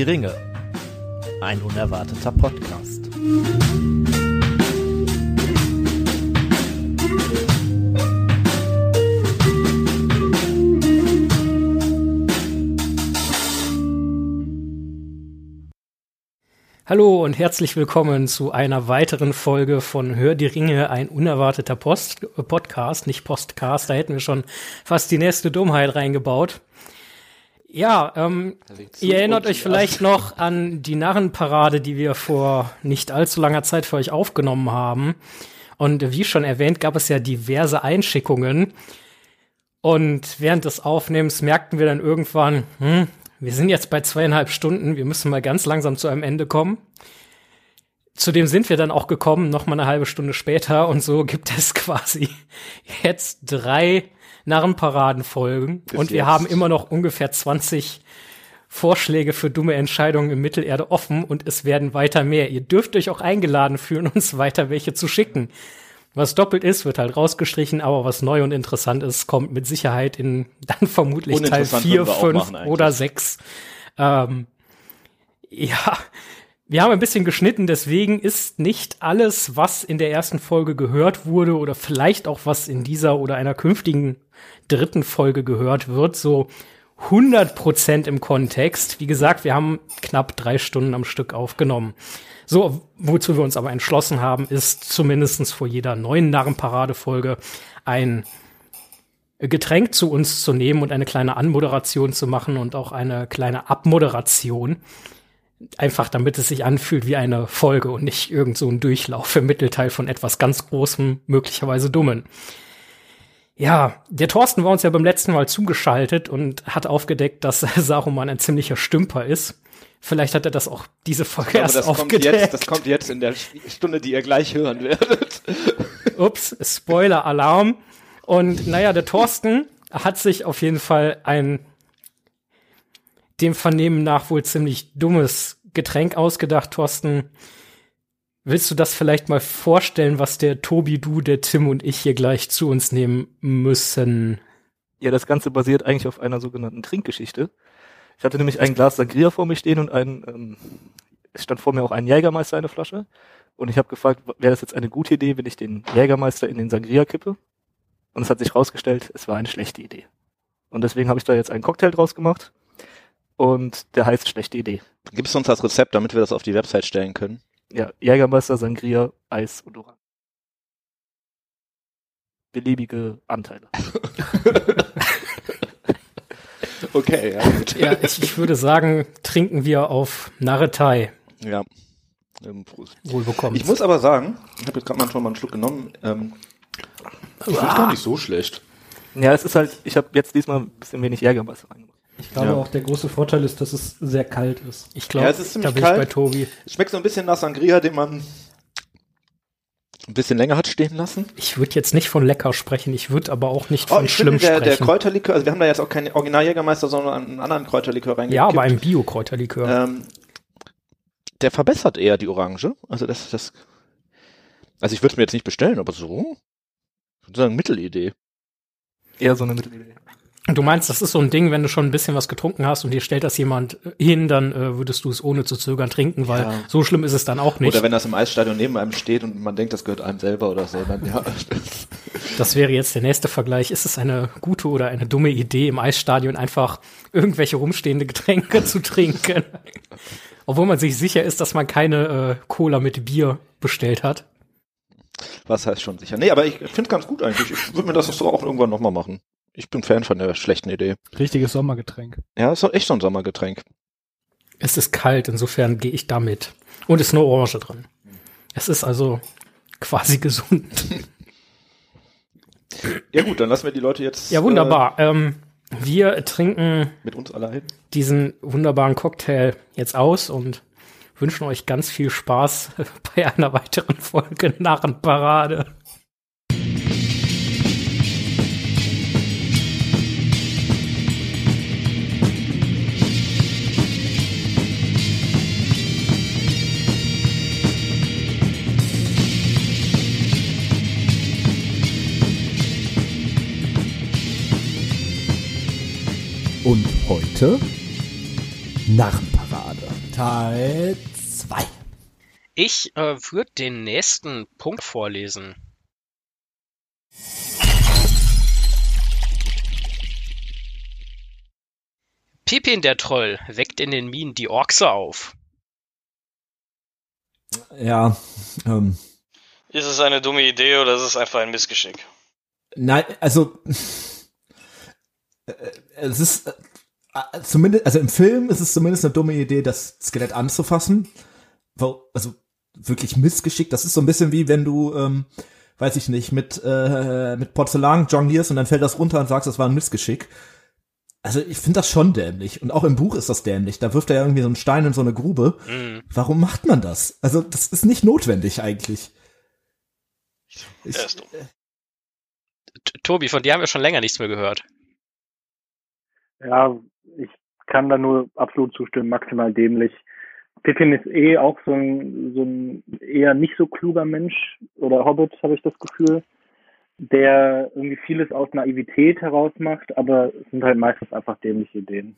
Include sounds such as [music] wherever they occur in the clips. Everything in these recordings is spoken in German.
Die Ringe. Ein unerwarteter Podcast. Hallo und herzlich willkommen zu einer weiteren Folge von Hör die Ringe, ein unerwarteter Post Podcast, nicht Postcast, da hätten wir schon fast die nächste Dummheit reingebaut. Ja, ähm, ihr erinnert euch vielleicht noch an die Narrenparade, die wir vor nicht allzu langer Zeit für euch aufgenommen haben. Und wie schon erwähnt, gab es ja diverse Einschickungen. Und während des Aufnehmens merkten wir dann irgendwann, hm, wir sind jetzt bei zweieinhalb Stunden, wir müssen mal ganz langsam zu einem Ende kommen. Zudem sind wir dann auch gekommen, noch mal eine halbe Stunde später. Und so gibt es [laughs] quasi jetzt drei Narrenparadenfolgen. Bis und wir jetzt. haben immer noch ungefähr 20 Vorschläge für dumme Entscheidungen in Mittelerde offen und es werden weiter mehr. Ihr dürft euch auch eingeladen fühlen, uns weiter welche zu schicken. Was doppelt ist, wird halt rausgestrichen, aber was neu und interessant ist, kommt mit Sicherheit in dann vermutlich Teil 4, 5 oder 6. Ähm, ja, wir haben ein bisschen geschnitten, deswegen ist nicht alles, was in der ersten Folge gehört wurde oder vielleicht auch was in dieser oder einer künftigen dritten Folge gehört wird, so 100% im Kontext. Wie gesagt, wir haben knapp drei Stunden am Stück aufgenommen. So, wozu wir uns aber entschlossen haben, ist zumindestens vor jeder neuen Narrenparade-Folge ein Getränk zu uns zu nehmen und eine kleine Anmoderation zu machen und auch eine kleine Abmoderation. Einfach damit es sich anfühlt wie eine Folge und nicht irgend so ein Durchlauf im Mittelteil von etwas ganz Großem, möglicherweise Dummen. Ja, der Thorsten war uns ja beim letzten Mal zugeschaltet und hat aufgedeckt, dass [laughs] Saruman ein ziemlicher Stümper ist. Vielleicht hat er das auch diese Folge glaube, erst das aufgedeckt. Kommt jetzt, das kommt jetzt in der Stunde, die ihr gleich hören werdet. [laughs] Ups, Spoiler-Alarm. Und naja, der Thorsten hat sich auf jeden Fall ein dem Vernehmen nach wohl ziemlich dummes Getränk ausgedacht. Thorsten, willst du das vielleicht mal vorstellen, was der Tobi, du, der Tim und ich hier gleich zu uns nehmen müssen? Ja, das Ganze basiert eigentlich auf einer sogenannten Trinkgeschichte. Ich hatte nämlich ein Glas Sangria vor mir stehen und ein, ähm, es stand vor mir auch ein Jägermeister eine Flasche. Und ich habe gefragt, wäre das jetzt eine gute Idee, wenn ich den Jägermeister in den Sangria kippe? Und es hat sich rausgestellt, es war eine schlechte Idee. Und deswegen habe ich da jetzt einen Cocktail draus gemacht. Und der heißt schlechte Idee. Gibst du uns das Rezept, damit wir das auf die Website stellen können? Ja, Jägermeister, Sangria, Eis und Orange. Beliebige Anteile. [laughs] Okay, ja. ja ich, ich, würde sagen, trinken wir auf Narretei. Ja. Ähm, Prost. Wohlbekommen. Ich muss aber sagen, ich habe jetzt gerade mal schon mal einen Schluck genommen, ähm, ich ah. gar nicht so schlecht. Ja, es ist halt, ich habe jetzt diesmal ein bisschen wenig Jägermeister reingemacht. Ich glaube ja. auch, der große Vorteil ist, dass es sehr kalt ist. Ich glaube, ja, es ist ziemlich kalt. bei Tobi. Schmeckt so ein bisschen nach Sangria, den man ein bisschen länger hat stehen lassen. Ich würde jetzt nicht von lecker sprechen, ich würde aber auch nicht oh, von schlimm finde, der, sprechen. Der Kräuterlikör, also wir haben da jetzt auch keinen Original-Jägermeister, sondern einen anderen Kräuterlikör reingekippt. Ja, aber ein Bio-Kräuterlikör. Ähm, der verbessert eher die Orange. Also das, das, also ich würde es mir jetzt nicht bestellen, aber so, ich würde sagen Mittelidee. Eher so eine Mittelidee. Du meinst, das ist so ein Ding, wenn du schon ein bisschen was getrunken hast und dir stellt das jemand hin, dann äh, würdest du es ohne zu zögern trinken, weil ja. so schlimm ist es dann auch nicht. Oder wenn das im Eisstadion neben einem steht und man denkt, das gehört einem selber oder so, dann ja. [laughs] Das wäre jetzt der nächste Vergleich. Ist es eine gute oder eine dumme Idee, im Eisstadion einfach irgendwelche rumstehende Getränke [laughs] zu trinken? Obwohl man sich sicher ist, dass man keine äh, Cola mit Bier bestellt hat. Was heißt schon sicher? Nee, aber ich finde es ganz gut eigentlich. Ich würde mir das so auch irgendwann nochmal machen. Ich bin Fan von der schlechten Idee. Richtiges Sommergetränk. Ja, ist doch echt so ein Sommergetränk. Es ist kalt, insofern gehe ich damit. Und es ist eine Orange drin. Es ist also quasi [laughs] gesund. ja gut, dann lassen wir die Leute jetzt. Ja, wunderbar. Äh, ähm, wir trinken mit uns allein diesen wunderbaren Cocktail jetzt aus und wünschen euch ganz viel Spaß [laughs] bei einer weiteren Folge Narrenparade. Heute Narrenparade. Teil 2. Ich äh, würde den nächsten Punkt vorlesen. Pippin der Troll weckt in den Minen die Orkse auf. Ja, ähm, Ist es eine dumme Idee oder ist es einfach ein Missgeschick? nein, also [laughs] äh, es ist äh, zumindest, also im Film ist es zumindest eine dumme Idee, das Skelett anzufassen. Also wirklich missgeschickt. Das ist so ein bisschen wie wenn du, ähm, weiß ich nicht, mit äh, mit Porzellan jonglierst und dann fällt das runter und sagst, das war ein Missgeschick. Also ich finde das schon dämlich. Und auch im Buch ist das dämlich. Da wirft er ja irgendwie so einen Stein in so eine Grube. Mhm. Warum macht man das? Also das ist nicht notwendig eigentlich. Ich, Er ist dumm. Tobi, von dir haben wir schon länger nichts mehr gehört. Ja, kann da nur absolut zustimmen, maximal dämlich. Pippin ist eh auch so ein, so ein eher nicht so kluger Mensch oder Hobbit, habe ich das Gefühl, der irgendwie vieles aus Naivität heraus macht, aber es sind halt meistens einfach dämliche Ideen.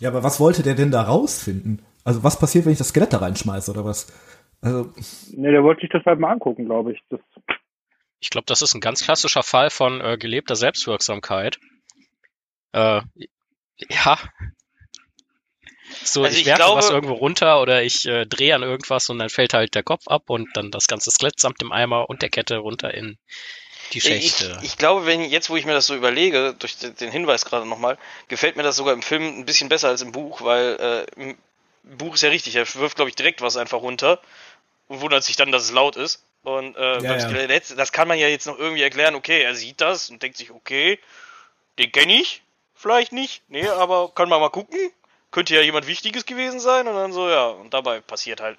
Ja, aber was wollte der denn da rausfinden? Also was passiert, wenn ich das Skelett da reinschmeiße oder was? Also Ne, der wollte sich das halt mal angucken, glaube ich. Das, Ich glaube, das ist ein ganz klassischer Fall von äh, gelebter Selbstwirksamkeit. Äh, ja. So, Also ich, ich werfe glaube- was irgendwo runter oder ich äh, drehe an irgendwas und dann fällt halt der Kopf ab und dann das ganze Skelett samt dem Eimer und der Kette runter in die Ich, Schächte. ich glaube, wenn jetzt, wo ich mir das so überlege, durch den Hinweis gerade nochmal, gefällt mir das sogar im Film ein bisschen besser als im Buch, weil äh, im Buch ist ja richtig, er wirft, glaube ich, direkt was einfach runter und wundert sich dann, dass es laut ist. Und äh, beim ja. Skelett, das kann man ja jetzt noch irgendwie erklären, okay, er sieht das und denkt sich, okay, den kenne ich, vielleicht nicht, nee, aber kann man mal gucken. Könnte ja jemand Wichtiges gewesen sein und dann so, ja, und dabei passiert halt,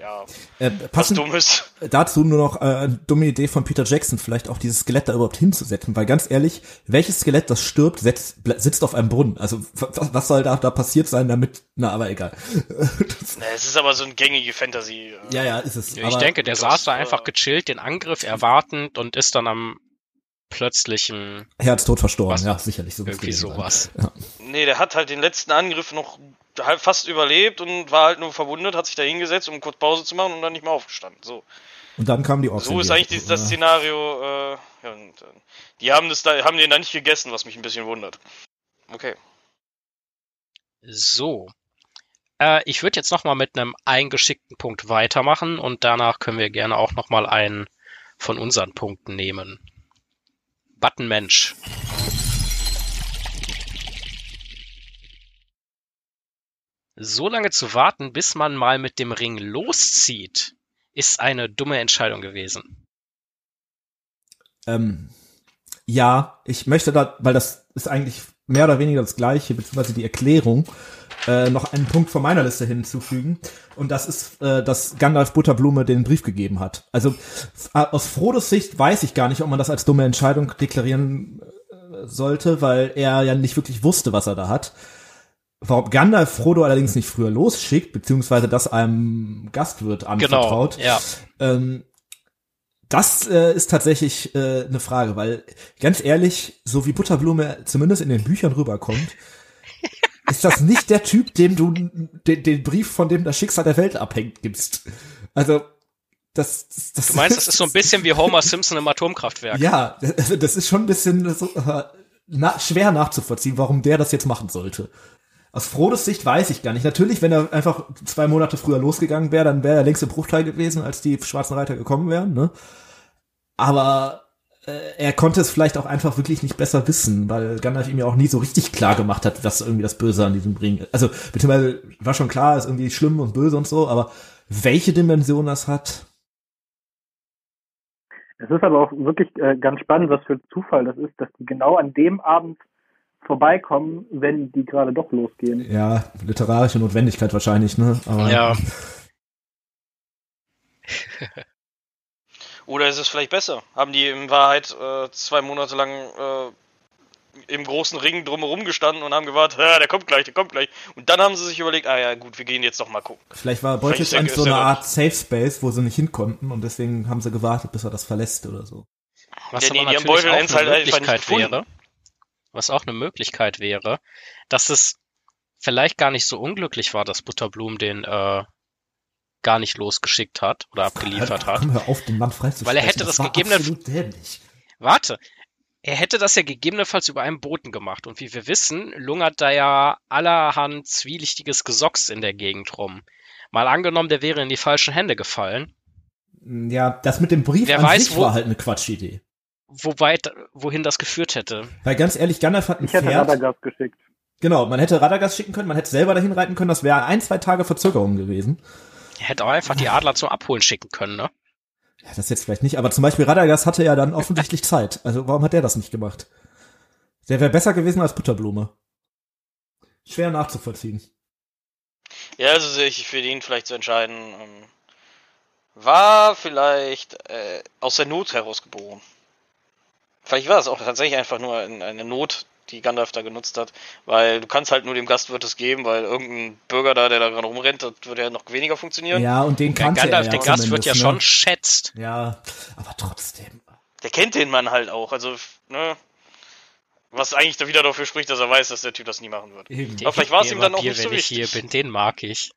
ja, äh, was passend Dummes. dazu nur noch äh, eine dumme Idee von Peter Jackson, vielleicht auch dieses Skelett da überhaupt hinzusetzen, weil ganz ehrlich, welches Skelett, das stirbt, setzt, sitzt auf einem Brunnen? Also was, was soll da, da passiert sein damit? Na, aber egal. [laughs] Na, es ist aber so eine gängige Fantasy. äh, ja, ja, ist es. ich aber, denke, der saß da äh, einfach gechillt, den Angriff erwartend und ist dann am plötzlichen Herztod verstorben, Was? ja, sicherlich. So irgendwie sowas. Nee, der hat halt den letzten Angriff noch halb fast überlebt und war halt nur verwundet, hat sich da hingesetzt, um kurz Pause zu machen und dann nicht mehr aufgestanden. So, Und dann kam die Orks. so ist eigentlich dieses, das Ja. Szenario. Äh, ja, und, äh, die haben das da, haben den da nicht gegessen, was mich ein bisschen wundert. Okay. So. Äh, ich würde jetzt nochmal mit einem eingeschickten Punkt weitermachen und danach können wir gerne auch nochmal einen von unseren Punkten nehmen. Buttonmensch. So lange zu warten, bis man mal mit dem Ring loszieht, ist eine dumme Entscheidung gewesen. Ähm, ja, ich möchte da, weil das ist eigentlich mehr oder weniger das gleiche, beziehungsweise die Erklärung, äh, noch einen Punkt von meiner Liste hinzufügen. Und das ist, äh, dass Gandalf Butterblume den Brief gegeben hat. Also f- aus Frodos Sicht weiß ich gar nicht, ob man das als dumme Entscheidung deklarieren äh, sollte, weil er ja nicht wirklich wusste, was er da hat. Warum Gandalf Frodo allerdings nicht früher losschickt, beziehungsweise das einem Gastwirt anvertraut, ja. ähm, das äh, ist tatsächlich äh, eine Frage, weil ganz ehrlich, so wie Butterblume zumindest in den Büchern rüberkommt, [laughs] ist das nicht der Typ, dem du den, den Brief, von dem das Schicksal der Welt abhängt, gibst. Also das, das, das Du meinst, [laughs] das ist so ein bisschen wie Homer Simpson im Atomkraftwerk. ja, also das ist schon ein bisschen so, äh, na, schwer nachzuvollziehen, warum der das jetzt machen sollte. Aus Frodes Sicht weiß ich gar nicht. Natürlich, wenn er einfach zwei Monate früher losgegangen wäre, dann wäre er längst im Bruchteil gewesen, als die schwarzen Reiter gekommen wären. Ne? Aber äh, er konnte es vielleicht auch einfach wirklich nicht besser wissen, weil Gandalf ihm ja auch nie so richtig klar gemacht hat, was irgendwie das Böse an diesem Ring ist. Also, beziehungsweise war schon klar, ist irgendwie schlimm und böse und so, aber welche Dimension das hat, Es ist aber auch wirklich äh, ganz spannend, was für ein Zufall das ist, dass die genau an dem Abend vorbeikommen, wenn die gerade doch losgehen. ja, literarische Notwendigkeit wahrscheinlich, ne? Aber, Ja. [laughs] Oder ist es vielleicht besser? Haben die in Wahrheit äh, zwei Monate lang äh, im großen Ring drumherum gestanden und haben gewartet, ja, der kommt gleich, der kommt gleich. Und dann haben sie sich überlegt, ah ja, gut, wir gehen jetzt doch mal gucken. Vielleicht war Beutelsand ist so eine Art Safe Space, wo sie nicht hin konnten und deswegen haben sie gewartet, bis er das verlässt oder so. Was Ja, aber die- die Beutel auch eine halt Möglichkeit wäre, was auch eine Möglichkeit wäre, dass es vielleicht gar nicht so unglücklich war, dass Butterblumen den äh, gar nicht losgeschickt hat oder abgeliefert hat. Hör auf, den Mann freizusprechen. Weil er hätte das war gegebene- absolut dämlich. Warte. Er hätte das ja gegebenenfalls über einen Boten gemacht. Und wie wir wissen, lungert da ja allerhand zwielichtiges Gesocks in der Gegend rum. Mal angenommen, der wäre in die falschen Hände gefallen. Ja, das mit dem Brief Wer an weiß, sich wo- war halt eine Quatschidee. Wobei, wohin das geführt hätte. Weil ganz ehrlich, Gandalf hat ein Ich hätte Pferd. Radagast geschickt. Genau, man hätte Radagast schicken können, man hätte selber dahin reiten können, das wäre ein, zwei Tage Verzögerung gewesen. Er hätte auch einfach die Adler zum Abholen schicken können, ne? Ja, das jetzt vielleicht nicht, aber zum Beispiel Radagast hatte ja dann offensichtlich Zeit. Also warum hat der das nicht gemacht? Der wäre besser gewesen als Butterblume. Schwer nachzuvollziehen. Ja, also sehe ich für den vielleicht zu entscheiden. Ähm, war vielleicht äh, aus der Not herausgeboren. Vielleicht war es auch tatsächlich einfach nur ein- eine Not, die Gandalf da genutzt hat, weil du kannst halt nur dem Gastwirt es geben, weil irgendein Bürger da, der da gerade rumrennt, das würde ja noch weniger funktionieren. Ja, und den Der kannte Gandalf, ja der Gast wird ja zumindest, schon ne? schätzt. Ja, aber trotzdem. Der kennt den Mann halt auch, also, ne? Was eigentlich da wieder dafür spricht, dass er weiß, dass der Typ das nie machen wird. Eben. Aber vielleicht war es ihm dann auch nicht so wenn ich hier wichtig. bin, den mag ich.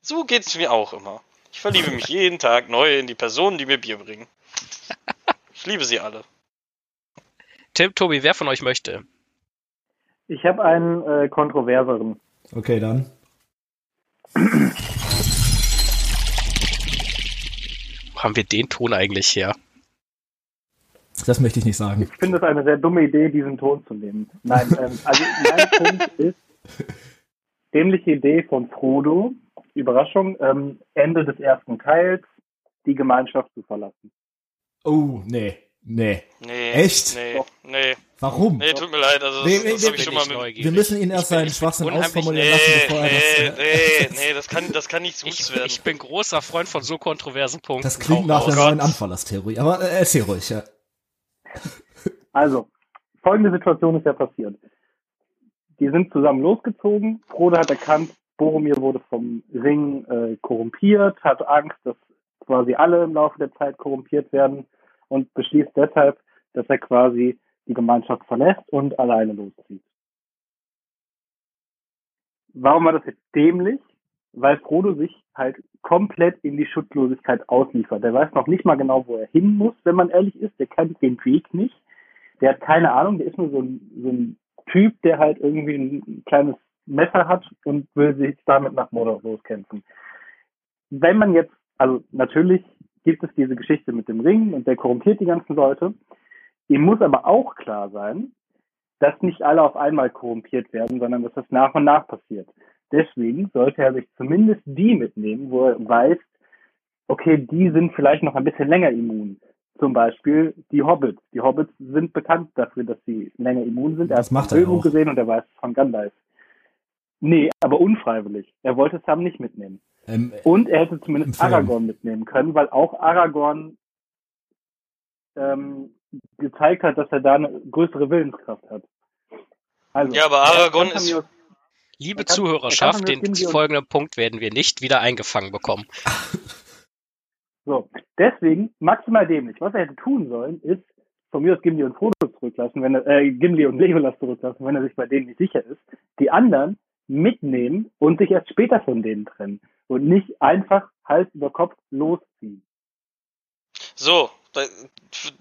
So geht's mir auch immer. Ich verliebe mich jeden Tag neu in die Personen, die mir Bier bringen. Ich liebe sie alle. Tim, Tobi, wer von euch möchte? Ich habe einen äh, kontroverseren. Okay, dann. Wo haben wir den Ton eigentlich her? Das möchte ich nicht sagen. Ich finde es eine sehr dumme Idee, diesen Ton zu nehmen. Nein, ähm, also mein Punkt [laughs] ist, dämliche Idee von Frodo, Überraschung, ähm, Ende des ersten Teils, die Gemeinschaft zu verlassen. Oh, nee. Nee. Nee. Echt? Nee, Doch. nee. Warum? Nee, tut mir leid, also Nee, das, nee, das nee, habe ich schon mal mit. neugierig. Wir müssen ihn erst seinen Schwachsinn ausformulieren Nee, lassen, bevor er nee, das. [laughs] nee, äh, nee, das kann, das kann nicht gut Ich, werden. ich bin großer Freund von so kontroversen Punkten. Das klingt Hau nach einer neuen Anfallerstheorie. Aber äh, erzähl ruhig, ja. [laughs] Also, folgende Situation ist ja passiert. Die sind zusammen losgezogen. Frodo hat erkannt, Boromir wurde vom Ring äh, korrumpiert, hat Angst, dass quasi alle im Laufe der Zeit korrumpiert werden und beschließt deshalb, dass er quasi die Gemeinschaft verlässt und alleine loszieht. Warum war das jetzt dämlich? Weil Frodo sich halt komplett in die Schutzlosigkeit ausliefert. Der weiß noch nicht mal genau, wo er hin muss, wenn man ehrlich ist. Der kennt den Weg nicht. Der hat keine Ahnung. Der ist nur so ein, so ein Typ, der halt irgendwie ein kleines Messer hat und will sich damit nach Mordor loskämpfen. Wenn man jetzt, also natürlich gibt es diese Geschichte mit dem Ring und der korrumpiert die ganzen Leute. Ihm muss aber auch klar sein, dass nicht alle auf einmal korrumpiert werden, sondern dass das nach und nach passiert. Deswegen sollte er sich zumindest die mitnehmen, wo er weiß, okay, die sind vielleicht noch ein bisschen länger immun. Zum Beispiel die Hobbits. Die Hobbits sind bekannt dafür, dass sie länger immun sind. Er Das hat macht die er Bildung auch. gesehen und er weiß es von Gandalf. Nee, aber unfreiwillig. Er wollte Sam nicht mitnehmen. Ähm, Und er hätte zumindest. Aragorn mitnehmen können, weil auch Aragorn ähm, gezeigt hat, dass er da eine größere Willenskraft hat. Also, Ja, aber er Aragorn ist- aus- Liebe kann- er Zuhörerschaft, den folgenden Punkt werden wir nicht wieder eingefangen bekommen. [laughs] So, deswegen maximal dämlich. Was er hätte tun sollen, ist von mir aus Gimli und Frodo zurücklassen, wenn er, äh, Gimli und Legolas zurücklassen, wenn er sich bei denen nicht sicher ist. Die anderen mitnehmen und sich erst später von denen trennen und nicht einfach Hals über Kopf losziehen. So,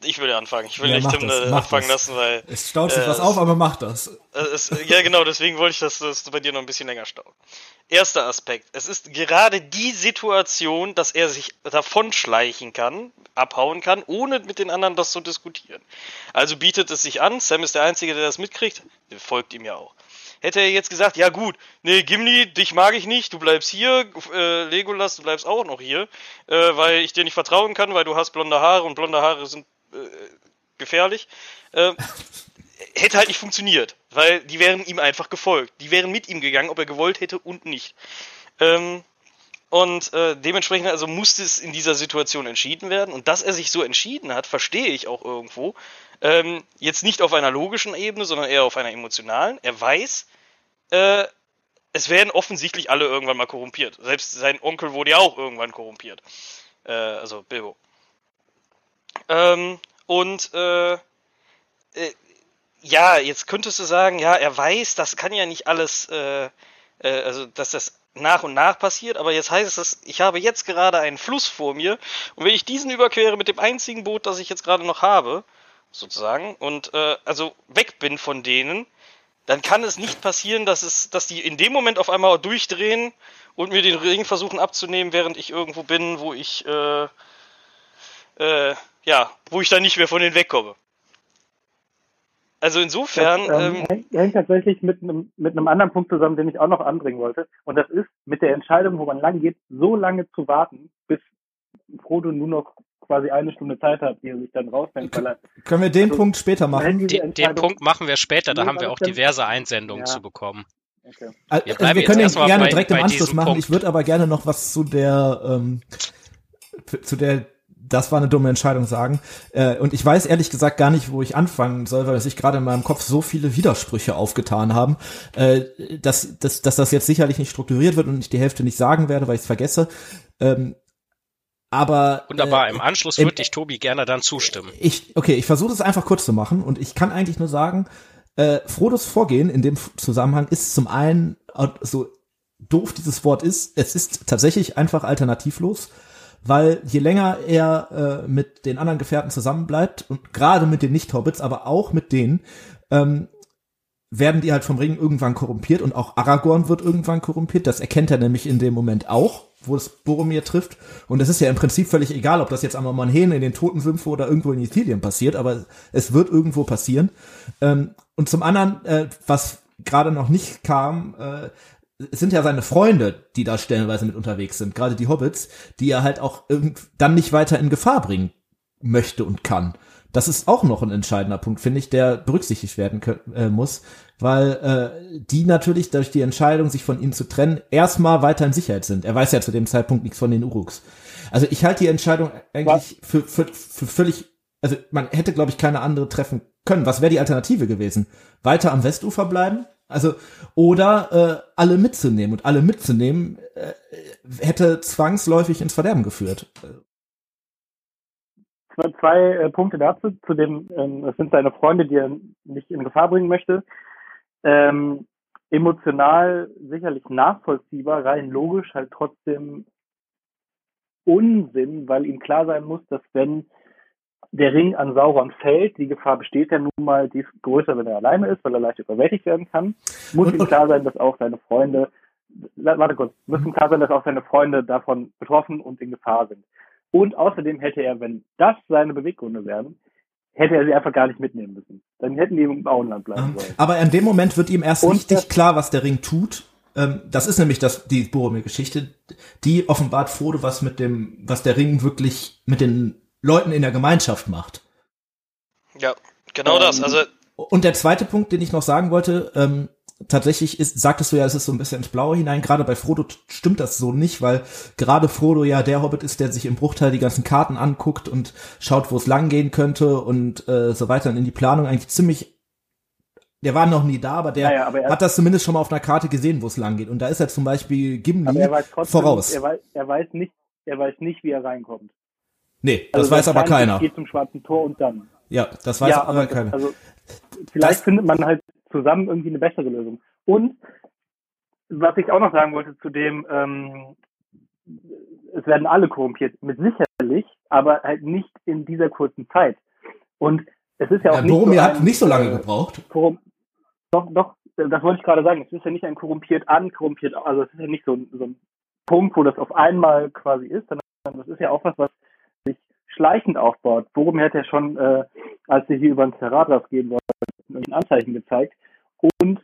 ich würde anfangen. Ich will Ja, nicht Tim das, äh, anfangen das. lassen, weil es staut sich Äh, was auf, aber mach das. äh, es, ja genau, deswegen wollte ich, dass das bei dir noch ein bisschen länger staut. Erster Aspekt. Es ist gerade die Situation, dass er sich davonschleichen kann, abhauen kann, ohne mit den anderen das zu diskutieren. Also bietet es sich an, Sam ist der Einzige, der das mitkriegt, der folgt ihm ja auch. Hätte er jetzt gesagt, ja gut, nee, Gimli, dich mag ich nicht, du bleibst hier, äh, Legolas, du bleibst auch noch hier, äh, weil ich dir nicht vertrauen kann, weil du hast blonde Haare und blonde Haare sind äh, gefährlich. Äh, [laughs] hätte halt nicht funktioniert, weil die wären ihm einfach gefolgt. Die wären mit ihm gegangen, ob er gewollt hätte und nicht. Ähm, und äh, dementsprechend also musste es in dieser Situation entschieden werden. Und dass er sich so entschieden hat, verstehe ich auch irgendwo. Ähm, jetzt nicht auf einer logischen Ebene, sondern eher auf einer emotionalen. Er weiß, äh, es werden offensichtlich alle irgendwann mal korrumpiert. Selbst sein Onkel wurde ja auch irgendwann korrumpiert. Äh, also Bilbo. Ähm, und äh, äh, ja, jetzt könntest du sagen, ja, er weiß, das kann ja nicht alles, äh, äh, also dass das nach und nach passiert, aber jetzt heißt es, ich habe jetzt gerade einen Fluss vor mir und wenn ich diesen überquere mit dem einzigen Boot, das ich jetzt gerade noch habe, sozusagen, und äh, also weg bin von denen, dann kann es nicht passieren, dass es, dass die in dem Moment auf einmal durchdrehen und mir den Ring versuchen abzunehmen, während ich irgendwo bin, wo ich äh, äh, ja, wo ich dann nicht mehr von denen wegkomme. Also insofern. Das, ähm, ähm, hängt, tatsächlich mit einem, mit einem anderen Punkt zusammen, den ich auch noch anbringen wollte. Und das ist mit der Entscheidung, wo man lang geht, so lange zu warten, bis Frodo nur noch quasi eine Stunde Zeit hat, wie er sich dann rausfängt. Weil er, Können wir den Also, Punkt später machen? Den, den Punkt machen wir später, da Nee, haben wir auch diverse Einsendungen Ja. zu bekommen. Okay. Also, Wir bleiben wir jetzt können erstmal gerne bei- direkt im Anschluss machen. Punkt. Ich würde aber gerne noch was zu der, ähm, zu der, das war eine dumme Entscheidung sagen. Äh, und ich weiß ehrlich gesagt gar nicht, wo ich anfangen soll, weil sich gerade in meinem Kopf so viele Widersprüche aufgetan haben, äh, dass, dass, dass das jetzt sicherlich nicht strukturiert wird und ich die Hälfte nicht sagen werde, weil ich es vergesse. Ähm, aber Wunderbar, äh, im Anschluss würde ich Tobi gerne dann zustimmen. ich, okay, ich versuche es einfach kurz zu machen und ich kann eigentlich nur sagen, äh, Frodos Vorgehen in dem Zusammenhang ist zum einen, äh, so doof dieses Wort ist, es ist tatsächlich einfach alternativlos, weil je länger er äh, mit den anderen Gefährten zusammenbleibt und gerade mit den Nicht-Hobbits, aber auch mit denen, ähm, werden die halt vom Ring irgendwann korrumpiert und auch Aragorn wird irgendwann korrumpiert. Das erkennt er nämlich in dem Moment auch, wo es Boromir trifft. Und es ist ja im Prinzip völlig egal, ob das jetzt am Monhen in den Totensümpfe oder irgendwo in Ithilien passiert, aber es wird irgendwo passieren. Ähm, und zum anderen, äh, was gerade noch nicht kam, äh, es sind ja seine Freunde, die da stellenweise mit unterwegs sind, gerade die Hobbits, die er halt auch dann nicht weiter in Gefahr bringen möchte und kann. Das ist auch noch ein entscheidender Punkt, finde ich, der berücksichtigt werden äh, muss, weil äh, die natürlich durch die Entscheidung, sich von ihnen zu trennen, erstmal weiter in Sicherheit sind. Er weiß ja zu dem Zeitpunkt nichts von den Uruks. Also ich halte die Entscheidung eigentlich für, für, für völlig, also man hätte, glaube ich, keine andere treffen können. Was wäre die Alternative gewesen? Weiter am Westufer bleiben? Also, oder äh, alle mitzunehmen. Und alle mitzunehmen äh, hätte zwangsläufig ins Verderben geführt. Zwei, äh, Punkte dazu, zu dem, ähm, es sind seine Freunde, die er nicht in Gefahr bringen möchte. Ähm, emotional sicherlich nachvollziehbar, rein logisch halt trotzdem Unsinn, weil ihm klar sein muss, dass wenn der Ring an Sauron fällt, die Gefahr besteht ja nun mal, die ist größer, wenn er alleine ist, weil er leicht überwältigt werden kann, muss Und- ihm klar sein, dass auch seine Freunde, warte kurz, muss ihm klar sein, dass auch seine Freunde davon betroffen und in Gefahr sind. Und außerdem hätte er, wenn das seine Beweggründe wären, hätte er sie einfach gar nicht mitnehmen müssen. Dann hätten die im Auenland bleiben sollen. Aber in dem Moment wird ihm erst Und richtig klar, was der Ring tut. Ähm, das ist nämlich das, die Boromir-Geschichte. Die offenbart Frodo, was mit dem, was der Ring wirklich mit den Leuten in der Gemeinschaft macht. ja, genau Ähm, das. Also Und der zweite Punkt, den ich noch sagen wollte, ähm, tatsächlich ist, sagtest du ja, es ist so ein bisschen ins Blaue hinein. Gerade bei Frodo stimmt das so nicht, weil gerade Frodo ja der Hobbit ist, der sich im Bruchteil die ganzen Karten anguckt und schaut, wo es lang gehen könnte und äh, so weiter und in die Planung eigentlich ziemlich. Der war noch nie da, aber der Naja, aber er- hat das zumindest schon mal auf einer Karte gesehen, wo es lang geht. Und da ist er zum Beispiel Gimli Aber trotzdem, voraus. Er weiß, er weiß nicht, er weiß nicht, wie er reinkommt. nee, das Also weiß aber keiner. Geht zum schwarzen Tor und dann. Ja, das weiß ja, aber das- keiner. Also vielleicht Das- findet man halt zusammen irgendwie eine bessere Lösung. Und was ich auch noch sagen wollte zu dem, ähm, es werden alle korrumpiert, mit sicherlich, aber halt nicht in dieser kurzen Zeit. Und es ist ja auch Ja, nicht Boromir so hat ein, nicht so lange gebraucht. korrum doch, doch, das wollte ich gerade sagen. Es ist ja nicht ein korrumpiert an, korrumpiert, also es ist ja nicht so, ein- so ein Punkt, wo das auf einmal quasi ist, sondern das ist ja auch was, was sich schleichend aufbaut. Boromir hat ja schon, äh, als sie hier über den Terradras gehen wollten, ein Anzeichen gezeigt. Und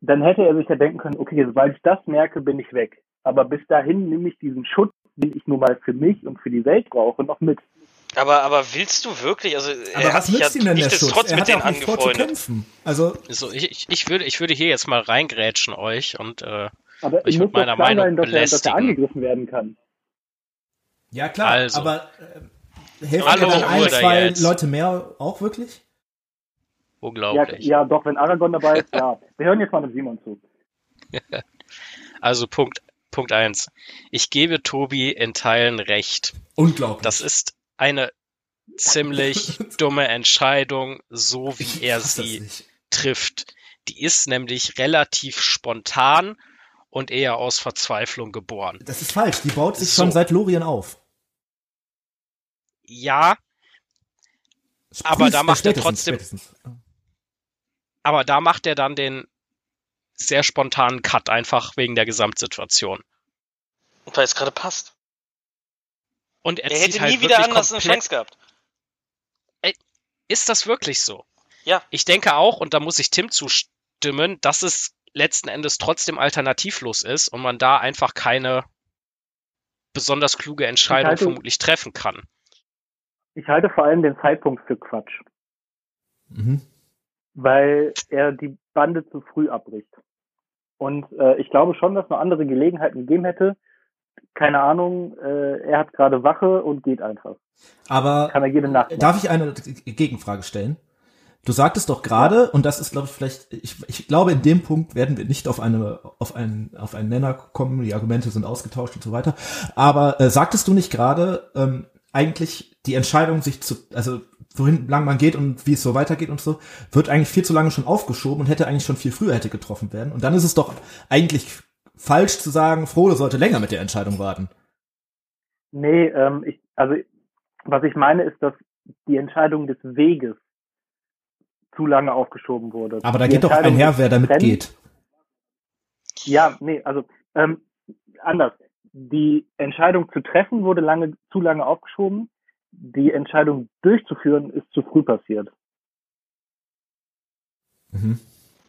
dann hätte er sich ja denken können, okay, sobald ich das merke, bin ich weg. Aber bis dahin nehme ich diesen Schutz, den ich nur mal für mich und für die Welt brauche, noch mit. Aber, aber willst du wirklich, also Aber er hat was sich ja nützt ihm denn der Schutz? Er mit hat ja denen auch nicht vor zu angefreundet. kämpfen. Also, So, ich, ich- ich, würde, ich würde hier jetzt mal reingrätschen euch und äh, Aber muss doch meiner Meinung sein, dass er, dass er belästigen. angegriffen werden kann. ja klar, Also. aber äh, helfen Hallo, dir dann ein, zwei jetzt. Leute mehr auch wirklich? Ja, unglaublich. ja, doch, wenn Aragorn dabei ist, ja. [laughs] Wir hören jetzt mal mit Simon zu. [laughs] Also Punkt, Punkt eins. Ich gebe Tobi in Teilen recht. Unglaublich. Das ist eine ziemlich [laughs] dumme Entscheidung, so wie Ich er sie trifft. Die ist nämlich relativ spontan und eher aus Verzweiflung geboren. Das ist falsch. Die baut sich So. schon seit Lorien auf. Ja, Aber Frühest- da macht er trotzdem- spätestens. Aber da macht er dann den sehr spontanen Cut einfach wegen der Gesamtsituation. Weil es gerade passt. Und er, Er, zieht hätte halt nie wieder anders eine Chance gehabt. Ist das wirklich so? Ja. Ich denke auch, und da muss ich Tim zustimmen, dass es letzten Endes trotzdem alternativlos ist und man da einfach keine besonders kluge Entscheidung halte- vermutlich treffen kann. Ich halte vor allem den Zeitpunkt für Quatsch, Mhm. Weil er die Bande zu früh abbricht. Und äh, ich glaube schon, dass es noch andere Gelegenheiten gegeben hätte. Keine Ahnung, äh, er hat gerade Wache und geht einfach. Aber Kann er jede Nacht machen. darf ich eine Gegenfrage stellen? Du sagtest doch gerade, und das ist, glaube ich, vielleicht, ich, ich glaube, in dem Punkt werden wir nicht auf eine, auf einen, auf einen Nenner kommen, die Argumente sind ausgetauscht und so weiter. Aber äh, sagtest du nicht gerade, ähm, eigentlich die Entscheidung, sich zu, also wohin lang man geht und wie es so weitergeht und so, wird eigentlich viel zu lange schon aufgeschoben und hätte eigentlich schon viel früher hätte getroffen werden. Und dann ist es doch eigentlich falsch zu sagen, Frodo sollte länger mit der Entscheidung warten. Nee, ähm, ich, also was ich meine ist, dass die Entscheidung des Weges zu lange aufgeschoben wurde. Aber da Die geht doch einher, wer damit geht. Ja, nee, also ähm, anders. Die Entscheidung zu treffen wurde lange zu lange aufgeschoben. Die Entscheidung durchzuführen ist zu früh passiert. Mhm.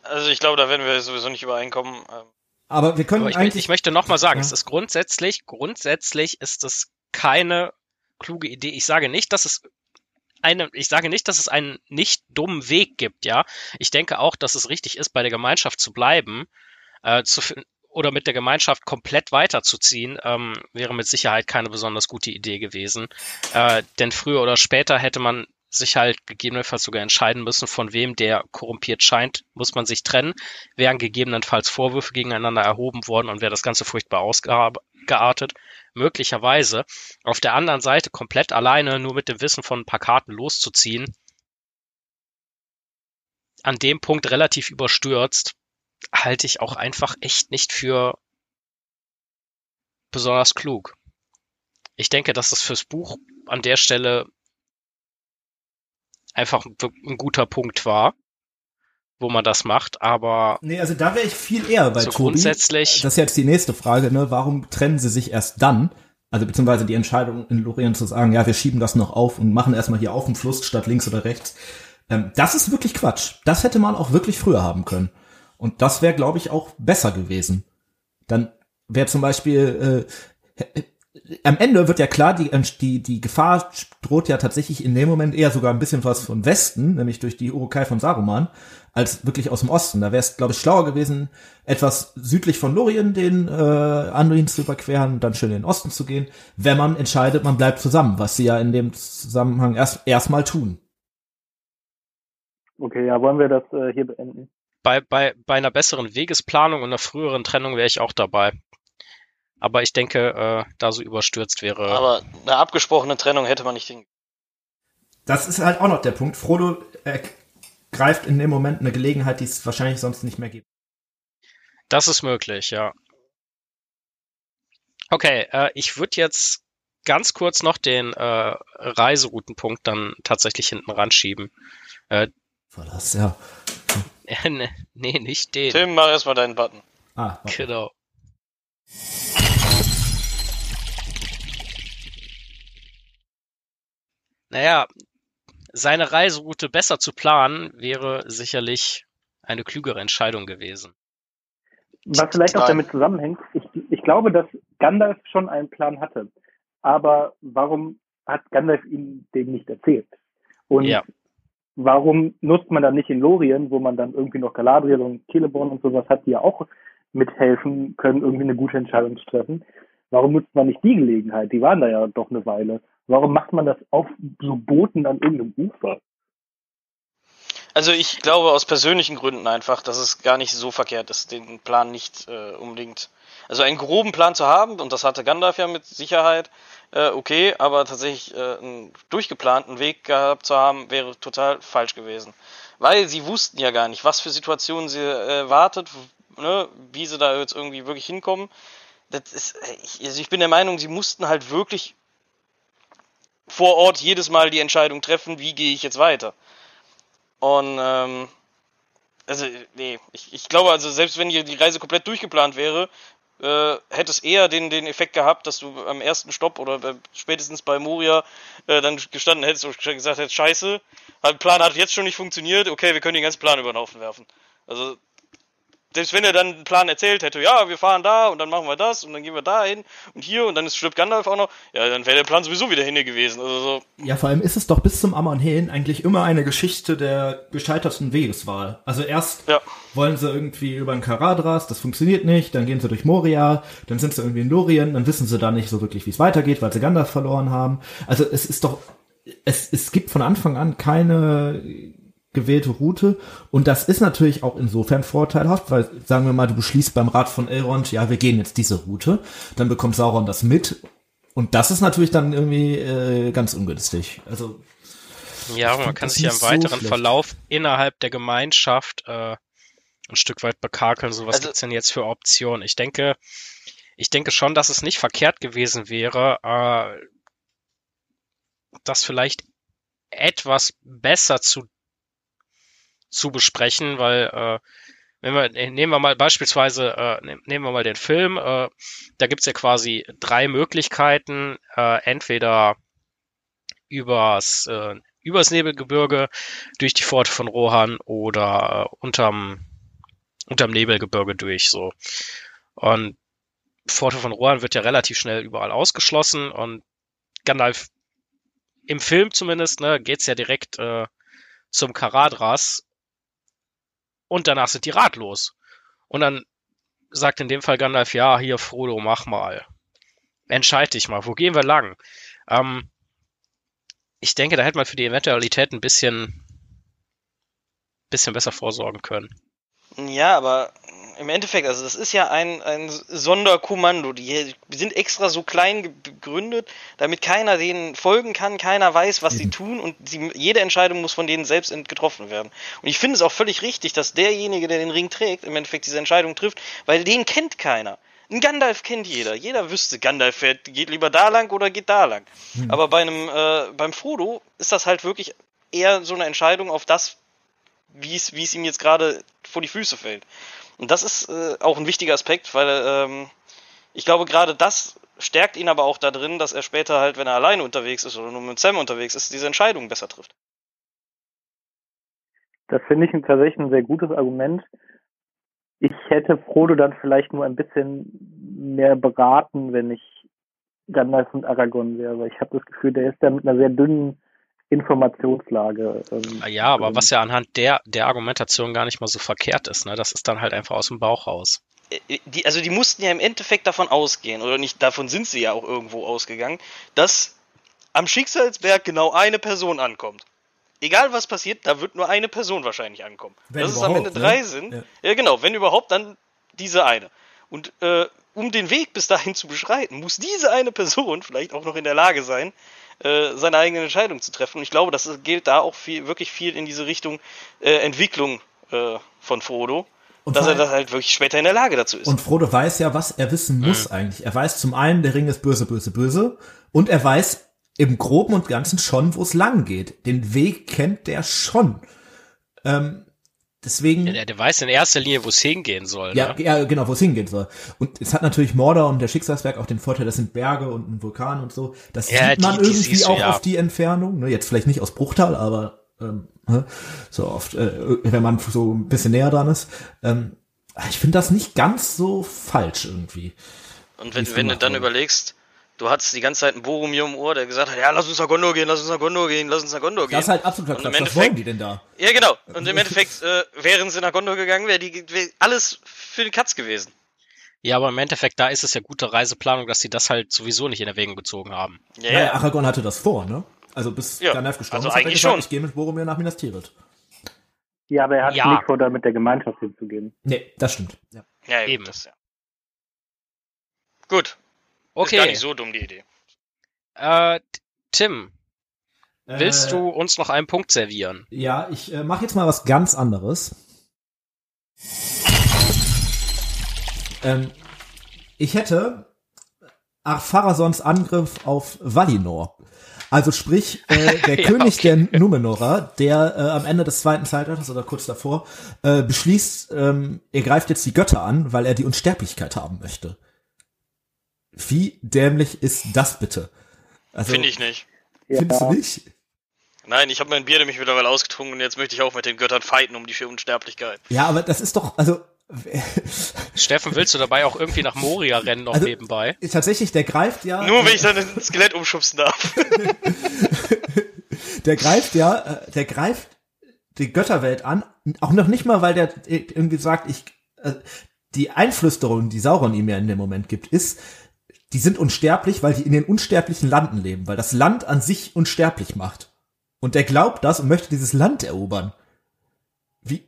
Also ich glaube, da werden wir sowieso nicht übereinkommen. Ähm, Aber wir können Aber ich, eigentlich. ich möchte nochmal sagen, Ja. es ist grundsätzlich, grundsätzlich ist es keine kluge Idee. Ich sage nicht, dass es eine, ich sage nicht, dass es einen nicht dummen Weg gibt, ja. Ich denke auch, dass es richtig ist, bei der Gemeinschaft zu bleiben, äh, zu, oder mit der Gemeinschaft komplett weiterzuziehen, ähm, wäre mit Sicherheit keine besonders gute Idee gewesen. Äh, denn früher oder später hätte man sich halt gegebenenfalls sogar entscheiden müssen, von wem der korrumpiert scheint, muss man sich trennen, wären gegebenenfalls Vorwürfe gegeneinander erhoben worden und wäre das Ganze furchtbar ausgeartet. Möglicherweise auf der anderen Seite komplett alleine nur mit dem Wissen von ein paar Karten loszuziehen, an dem Punkt relativ überstürzt, halte ich auch einfach echt nicht für besonders klug. Ich denke, dass das fürs Buch an der Stelle einfach ein guter Punkt war, wo man das macht, aber Nee, also da wäre ich viel eher bei So Tobi. grundsätzlich- Das ist jetzt die nächste Frage, ne? Warum trennen sie sich erst dann? Also beziehungsweise die Entscheidung in Lorient zu sagen, ja, wir schieben das noch auf und machen erstmal hier auf dem Fluss statt links oder rechts. Ähm, das ist wirklich Quatsch. Das hätte man auch wirklich früher haben können. Und das wäre, glaube ich, auch besser gewesen. Dann wäre zum Beispiel äh, äh, am Ende wird ja klar, die, die, die Gefahr droht ja tatsächlich in dem Moment eher sogar ein bisschen was von Westen, nämlich durch die Urukai von Saruman, als wirklich aus dem Osten. Da wäre es, glaube ich, schlauer gewesen, etwas südlich von Lorien den äh, Anduin zu überqueren, dann schön in den Osten zu gehen, wenn man entscheidet, man bleibt zusammen, was sie ja in dem Zusammenhang erst erstmal tun. Okay, ja, wollen wir das äh, hier beenden? Bei, bei, bei einer besseren Wegesplanung und einer früheren Trennung wäre ich auch dabei. Aber ich denke, äh, da so überstürzt wäre. Aber eine abgesprochene Trennung hätte man nicht hin. Das ist halt auch noch der Punkt. Frodo äh, greift in dem Moment eine Gelegenheit, die es wahrscheinlich sonst nicht mehr gibt. Das ist möglich, ja. Okay, äh, ich würde jetzt ganz kurz noch den äh, Reiseroutenpunkt dann tatsächlich hinten ranschieben. Äh, Verlass, ja. Nee, [laughs] nee, nicht den. Tim, mach erstmal deinen Button. Ah, warte. Genau. Naja, seine Reiseroute besser zu planen, wäre sicherlich eine klügere Entscheidung gewesen. Was vielleicht auch Nein. damit zusammenhängt, ich, ich glaube, dass Gandalf schon einen Plan hatte. Aber warum hat Gandalf ihm den nicht erzählt? Und Ja. Warum nutzt man dann nicht in Lorien, wo man dann irgendwie noch Galadriel und Celeborn und sowas hat, die ja auch mithelfen können, irgendwie eine gute Entscheidung zu treffen? Warum nutzt man nicht die Gelegenheit? Die waren da ja doch eine Weile. Warum macht man das auf so Booten an irgendeinem Ufer? Also ich glaube aus persönlichen Gründen einfach, dass es gar nicht so verkehrt ist, den Plan nicht äh, unbedingt. Also einen groben Plan zu haben, und das hatte Gandalf ja mit Sicherheit, äh, okay, aber tatsächlich äh, einen durchgeplanten Weg gehabt zu haben, wäre total falsch gewesen. Weil sie wussten ja gar nicht, was für Situationen sie äh, wartet, ne, wie sie da jetzt irgendwie wirklich hinkommen. Das ist, äh, ich, also ich bin der Meinung, sie mussten halt wirklich vor Ort jedes Mal die Entscheidung treffen, wie gehe ich jetzt weiter. Und ähm, also, nee, ich, ich glaube also, selbst wenn hier die Reise komplett durchgeplant wäre, äh, hätte eher den, den Effekt gehabt, dass du am ersten Stopp oder bei, spätestens bei Moria äh, dann gestanden hättest und gesagt hättest, scheiße, der Plan hat jetzt schon nicht funktioniert, okay, wir können den ganzen Plan über den Haufen werfen. Also selbst wenn er dann einen Plan erzählt hätte, ja, wir fahren da und dann machen wir das und dann gehen wir da hin und hier und dann ist stirbt Gandalf auch noch, ja, dann wäre der Plan sowieso wieder hinne gewesen. Also so. Ja, vor allem ist es doch bis zum Ammon hin eigentlich immer eine Geschichte der gescheiterten Wegeswahl. Also erst Ja. wollen sie irgendwie über den Karadras, das funktioniert nicht, dann gehen sie durch Moria, dann sind sie irgendwie in Lorien, dann wissen sie da nicht so wirklich, wie es weitergeht, weil sie Gandalf verloren haben. Also es ist doch, es, es gibt von Anfang an keine gewählte Route und das ist natürlich auch insofern vorteilhaft, weil sagen wir mal, du beschließt beim Rat von Elrond, ja, wir gehen jetzt diese Route, dann bekommt Sauron das mit und das ist natürlich dann irgendwie äh, ganz ungünstig. Also Ja, man kann sich ja im so weiteren schlecht. Verlauf innerhalb der Gemeinschaft äh, ein Stück weit bekakeln. So, was Also- gibt's denn jetzt für Optionen? Ich denke, ich denke schon, dass es nicht verkehrt gewesen wäre, äh, das vielleicht etwas besser zu zu besprechen, weil äh, wenn wir äh, nehmen wir mal beispielsweise äh, nehm- nehmen wir mal den Film, äh, da gibt's ja quasi drei Möglichkeiten, äh, entweder übers äh, übers Nebelgebirge durch die Pforte von Rohan oder äh, unterm unterm Nebelgebirge durch so. Und Pforte von Rohan wird ja relativ schnell überall ausgeschlossen und Gandalf im Film zumindest ne geht's ja direkt äh, zum Karadras und danach sind die ratlos. Und dann sagt in dem Fall Gandalf ja hier Frodo mach mal. Entscheid dich mal. Wo gehen wir lang? Ähm, ich denke, da hätte man für die Eventualität ein bisschen, bisschen besser vorsorgen können. Ja, aber im Endeffekt, also das ist ja ein, ein Sonderkommando. Die sind extra so klein ge- gegründet, damit keiner denen folgen kann, keiner weiß, was sie tun und sie, jede Entscheidung muss von denen selbst getroffen werden. Und ich finde es auch völlig richtig, dass derjenige, der den Ring trägt, im Endeffekt diese Entscheidung trifft, weil den kennt keiner. Ein Gandalf kennt jeder. Jeder wüsste, Gandalf fährt, geht lieber da lang oder geht da lang. Aber bei einem, äh, beim Frodo ist das halt wirklich eher so eine Entscheidung auf das, wie es ihm jetzt gerade vor die Füße fällt. Und das ist äh, auch ein wichtiger Aspekt, weil ähm, ich glaube, gerade das stärkt ihn aber auch da drin, dass er später halt, wenn er alleine unterwegs ist oder nur mit Sam unterwegs ist, diese Entscheidung besser trifft. Das finde ich tatsächlich ein sehr gutes Argument. Ich hätte Frodo dann vielleicht nur ein bisschen mehr beraten, wenn ich Gandalf und Aragorn wäre. Ich habe das Gefühl, der ist da mit einer sehr dünnen Informationslage. Ähm, Ja, aber drin. was ja anhand der, der Argumentation gar nicht mal so verkehrt ist, ne? Das ist dann halt einfach aus dem Bauch raus. Äh, Die, also die mussten ja im Endeffekt davon ausgehen, oder nicht, davon sind sie ja auch irgendwo ausgegangen, dass am Schicksalsberg genau eine Person ankommt. Egal was passiert, da wird nur eine Person wahrscheinlich ankommen. Wenn Dass es am Ende ne? drei sind, Ja. ja. genau, wenn überhaupt, dann diese eine. Und äh, um den Weg bis dahin zu beschreiten, muss diese eine Person [laughs] vielleicht auch noch in der Lage sein, äh, seine eigene Entscheidung zu treffen. Und ich glaube, das gilt da auch viel, wirklich viel in diese Richtung äh, Entwicklung äh, von Frodo, Und dass er das halt wirklich später in der Lage dazu ist. Und Frodo weiß ja, was er wissen muss eigentlich. Er weiß zum einen, der Ring ist böse, böse, böse. Und er weiß im Groben und Ganzen schon, wo es lang geht. Den Weg kennt der schon. Ähm, deswegen. Der, der weiß in erster Linie, wo es hingehen soll. Ja, ne? ja, genau, wo es hingehen soll. Und es hat natürlich Mordor und der Schicksalsberg auch den Vorteil, das sind Berge und ein Vulkan und so. Das Ja, sieht man die- die irgendwie du, auch ja. auf die Entfernung. Ne? Jetzt vielleicht nicht aus Bruchtal, aber ähm, ne? so oft, äh, wenn man so ein bisschen näher dran ist. Ähm, ich finde das nicht ganz so falsch irgendwie. Und wenn, wenn du dann wurde. überlegst, du hattest die ganze Zeit einen Boromir im Ohr, der gesagt hat, ja, lass uns nach Gondor gehen, lass uns nach Gondor gehen, lass uns nach Gondor gehen. Das ist halt absoluter Quatsch. Was wollen die denn da? ja, genau. Und im Endeffekt äh, wären sie nach Gondor gegangen, wäre die wär alles für den Katz gewesen. ja, aber im Endeffekt, da ist es ja gute Reiseplanung, dass sie das halt sowieso nicht in Erwägung gezogen haben. Ja, Naja, ja. Aragorn hatte das vor, ne? Also bis Ja, Gandalf gestorben also ist, hat er eigentlich gesagt, schon. ich gehe mit Boromir nach Minas Tirith. Ja, aber er hat Ja. nicht vor, damit der Gemeinschaft hinzugehen. Nee, das stimmt. Ja. Ja, eben. Eben. Das, ja. Gut. Ist Okay, gar nicht so dumm, die Idee. äh, Tim, willst Äh, du uns noch einen Punkt servieren? Ja, ich äh, mache jetzt mal was ganz anderes. Ähm, ich hätte Arpharasons Angriff auf Valinor. Also sprich, äh, [laughs] der Ja, König okay. der Numenorer, der äh, am Ende des zweiten Zeitalters oder kurz davor äh, beschließt, ähm, er greift jetzt die Götter an, weil er die Unsterblichkeit haben möchte. Wie dämlich ist das bitte? Also, Finde ich nicht. Findest du nicht? Nein, ich habe mein Bier nämlich mittlerweile ausgetrunken und jetzt möchte ich auch mit den Göttern fighten um die Unsterblichkeit. Ja, aber das ist doch, also [laughs] Steffen, willst du dabei auch irgendwie nach Moria rennen noch Also- nebenbei? tatsächlich, der greift ja. Nur wenn ich dann ein Skelett umschubsen darf. [laughs] der greift ja, äh, der greift die Götterwelt an, auch noch nicht mal, weil der irgendwie sagt, ich, äh, die Einflüsterung, die Sauron ihm ja in dem Moment gibt, ist, die sind unsterblich, weil die in den unsterblichen Landen leben, weil das Land an sich unsterblich macht. Und der glaubt das und möchte dieses Land erobern. Wie,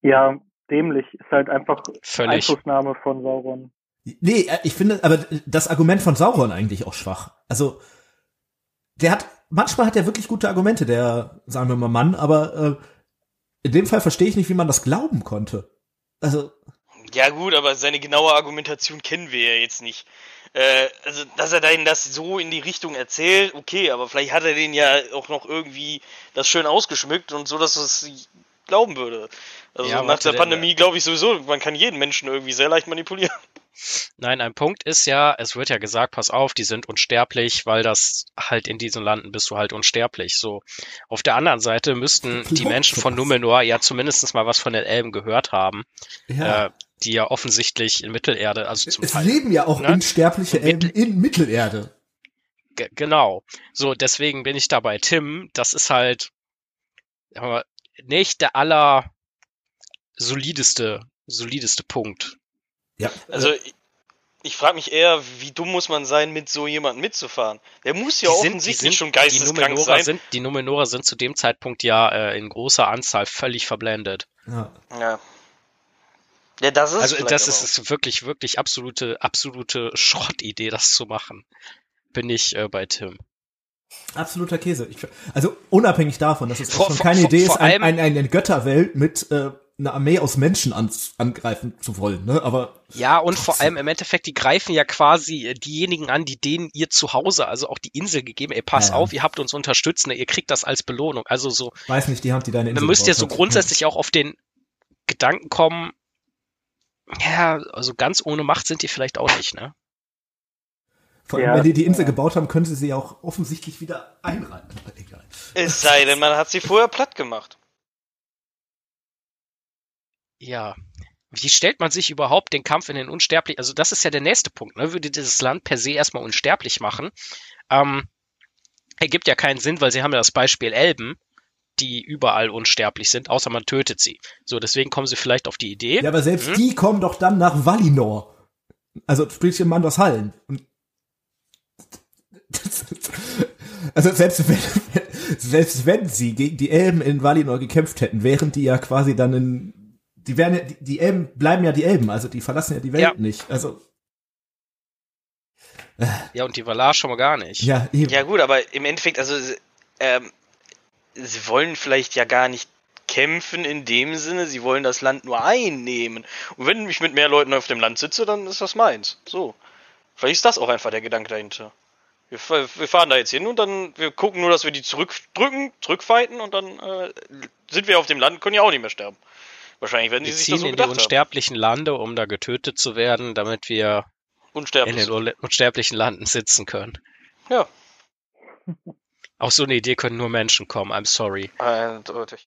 Ja, dämlich. Ist halt einfach Völlig. Einflussnahme von Sauron. nee, äh, ich finde aber das Argument von Sauron eigentlich auch schwach. Also, der hat, manchmal hat er wirklich gute Argumente, der, sagen wir mal Mann, aber äh, in dem Fall verstehe ich nicht, wie man das glauben konnte. Also, Ja gut, aber seine genaue Argumentation kennen wir ja jetzt nicht. Äh, also, dass er denen das so in die Richtung erzählt, okay, aber vielleicht hat er denen ja auch noch irgendwie das schön ausgeschmückt und so, dass es glauben würde. Also Ja, nach der der- Pandemie glaube ich sowieso, man kann jeden Menschen irgendwie sehr leicht manipulieren. [laughs] Nein, ein Punkt ist ja, es wird ja gesagt, pass auf, die sind unsterblich, weil das halt in diesen Landen bist du halt unsterblich. So. Auf der anderen Seite müssten die [laughs] Menschen von Numenor ja zumindest mal was von den Elben gehört haben, ja. äh, die ja offensichtlich in Mittelerde, also zum es Teil. leben ja auch ne? unsterbliche Und Mittel- Elben in Mittelerde. Ge- Genau. So, deswegen bin ich da bei Tim. Das ist halt aber nicht der aller solideste, solideste Punkt. Ja, Also ich, ich frage mich eher, wie dumm muss man sein, mit so jemandem mitzufahren? Der muss ja Die sind- offensichtlich die sind, schon die geisteskrank Numenorer sein. sind, die Numenorer sind zu dem Zeitpunkt ja äh, in großer Anzahl völlig verblendet. ja. Ja. Ja, das ist Also das ist, ist wirklich, wirklich absolute, absolute Schrottidee, das zu machen. Bin ich äh, bei Tim. absoluter Käse. Ich, also unabhängig davon, dass es Vor- schon keine vor- Idee vor ist, ein, ein, eine Götterwelt mit äh, einer Armee aus Menschen an, angreifen zu wollen. Ne? Aber Ja, und vor allem im Endeffekt, die greifen ja quasi äh, diejenigen an, die denen ihr Zuhause, also auch die Insel gegeben, ey, pass Ja, ja. auf, ihr habt uns unterstützt, ne, ihr kriegt das als Belohnung. Also so, weiß nicht, die Hand, die deine Insel man müsste ja gebaut so grundsätzlich auch auf den Gedanken kommen, ja, also ganz ohne Macht sind die vielleicht auch nicht, ne? Vor allem, Ja. wenn die die Insel gebaut haben, können sie sie auch offensichtlich wieder einreihen. Egal. Es sei denn, man hat sie vorher platt gemacht. Ja. Wie stellt man sich überhaupt den Kampf in den Unsterblichen, also das ist ja der nächste Punkt, ne? Würde dieses Land per se erstmal unsterblich machen. Ähm, ergibt ja keinen Sinn, weil sie haben ja das Beispiel Elben, die überall unsterblich sind, außer man tötet sie. So, deswegen kommen sie vielleicht auf die Idee. Ja, aber selbst Mhm. die kommen doch dann nach Valinor. Also sprich in Mandoshallen. Und [laughs] also selbst wenn, [laughs] selbst wenn sie gegen die Elben in Valinor gekämpft hätten, wären die ja quasi dann in die wären ja, die, die Elben bleiben ja die Elben, also die verlassen ja die Welt Ja. nicht. Also Ja, und die Valar schon mal gar nicht. ja, eben. Ja gut, aber im Endeffekt, also ähm, sie wollen vielleicht ja gar nicht kämpfen in dem Sinne, sie wollen das Land nur einnehmen. Und wenn ich mit mehr Leuten auf dem Land sitze, dann ist das meins. So. Vielleicht ist das auch einfach der Gedanke dahinter. Wir, wir fahren da jetzt hin und dann, wir gucken nur, dass wir die zurückdrücken, zurückfighten und dann äh, sind wir auf dem Land, können ja auch nicht mehr sterben. Wahrscheinlich werden die Wir sich ziehen das so in die gedacht haben. unsterblichen Lande, um da getötet zu werden, damit wir in den un- unsterblichen Landen sitzen können. Ja. [laughs] Auf so eine Idee können nur Menschen kommen, I'm sorry. [laughs] Eindeutig.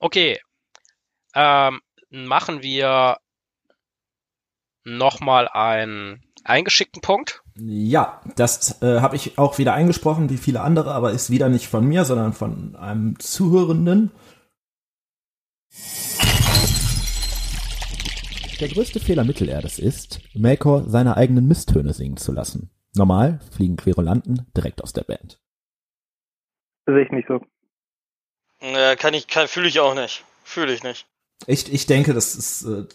okay. Ähm, machen wir nochmal einen eingeschickten Punkt. Ja, das äh, habe ich auch wieder eingesprochen, wie viele andere, aber ist wieder nicht von mir, sondern von einem Zuhörenden. Der größte Fehler Mittelerdes ist, Melkor seine eigenen Misstöne singen zu lassen. Normal fliegen Querulanten direkt aus der Band. Sehe ich nicht so. Ja, kann ich, kann, fühle ich auch nicht. Fühle ich nicht. Ich, ich denke, das ist, äh,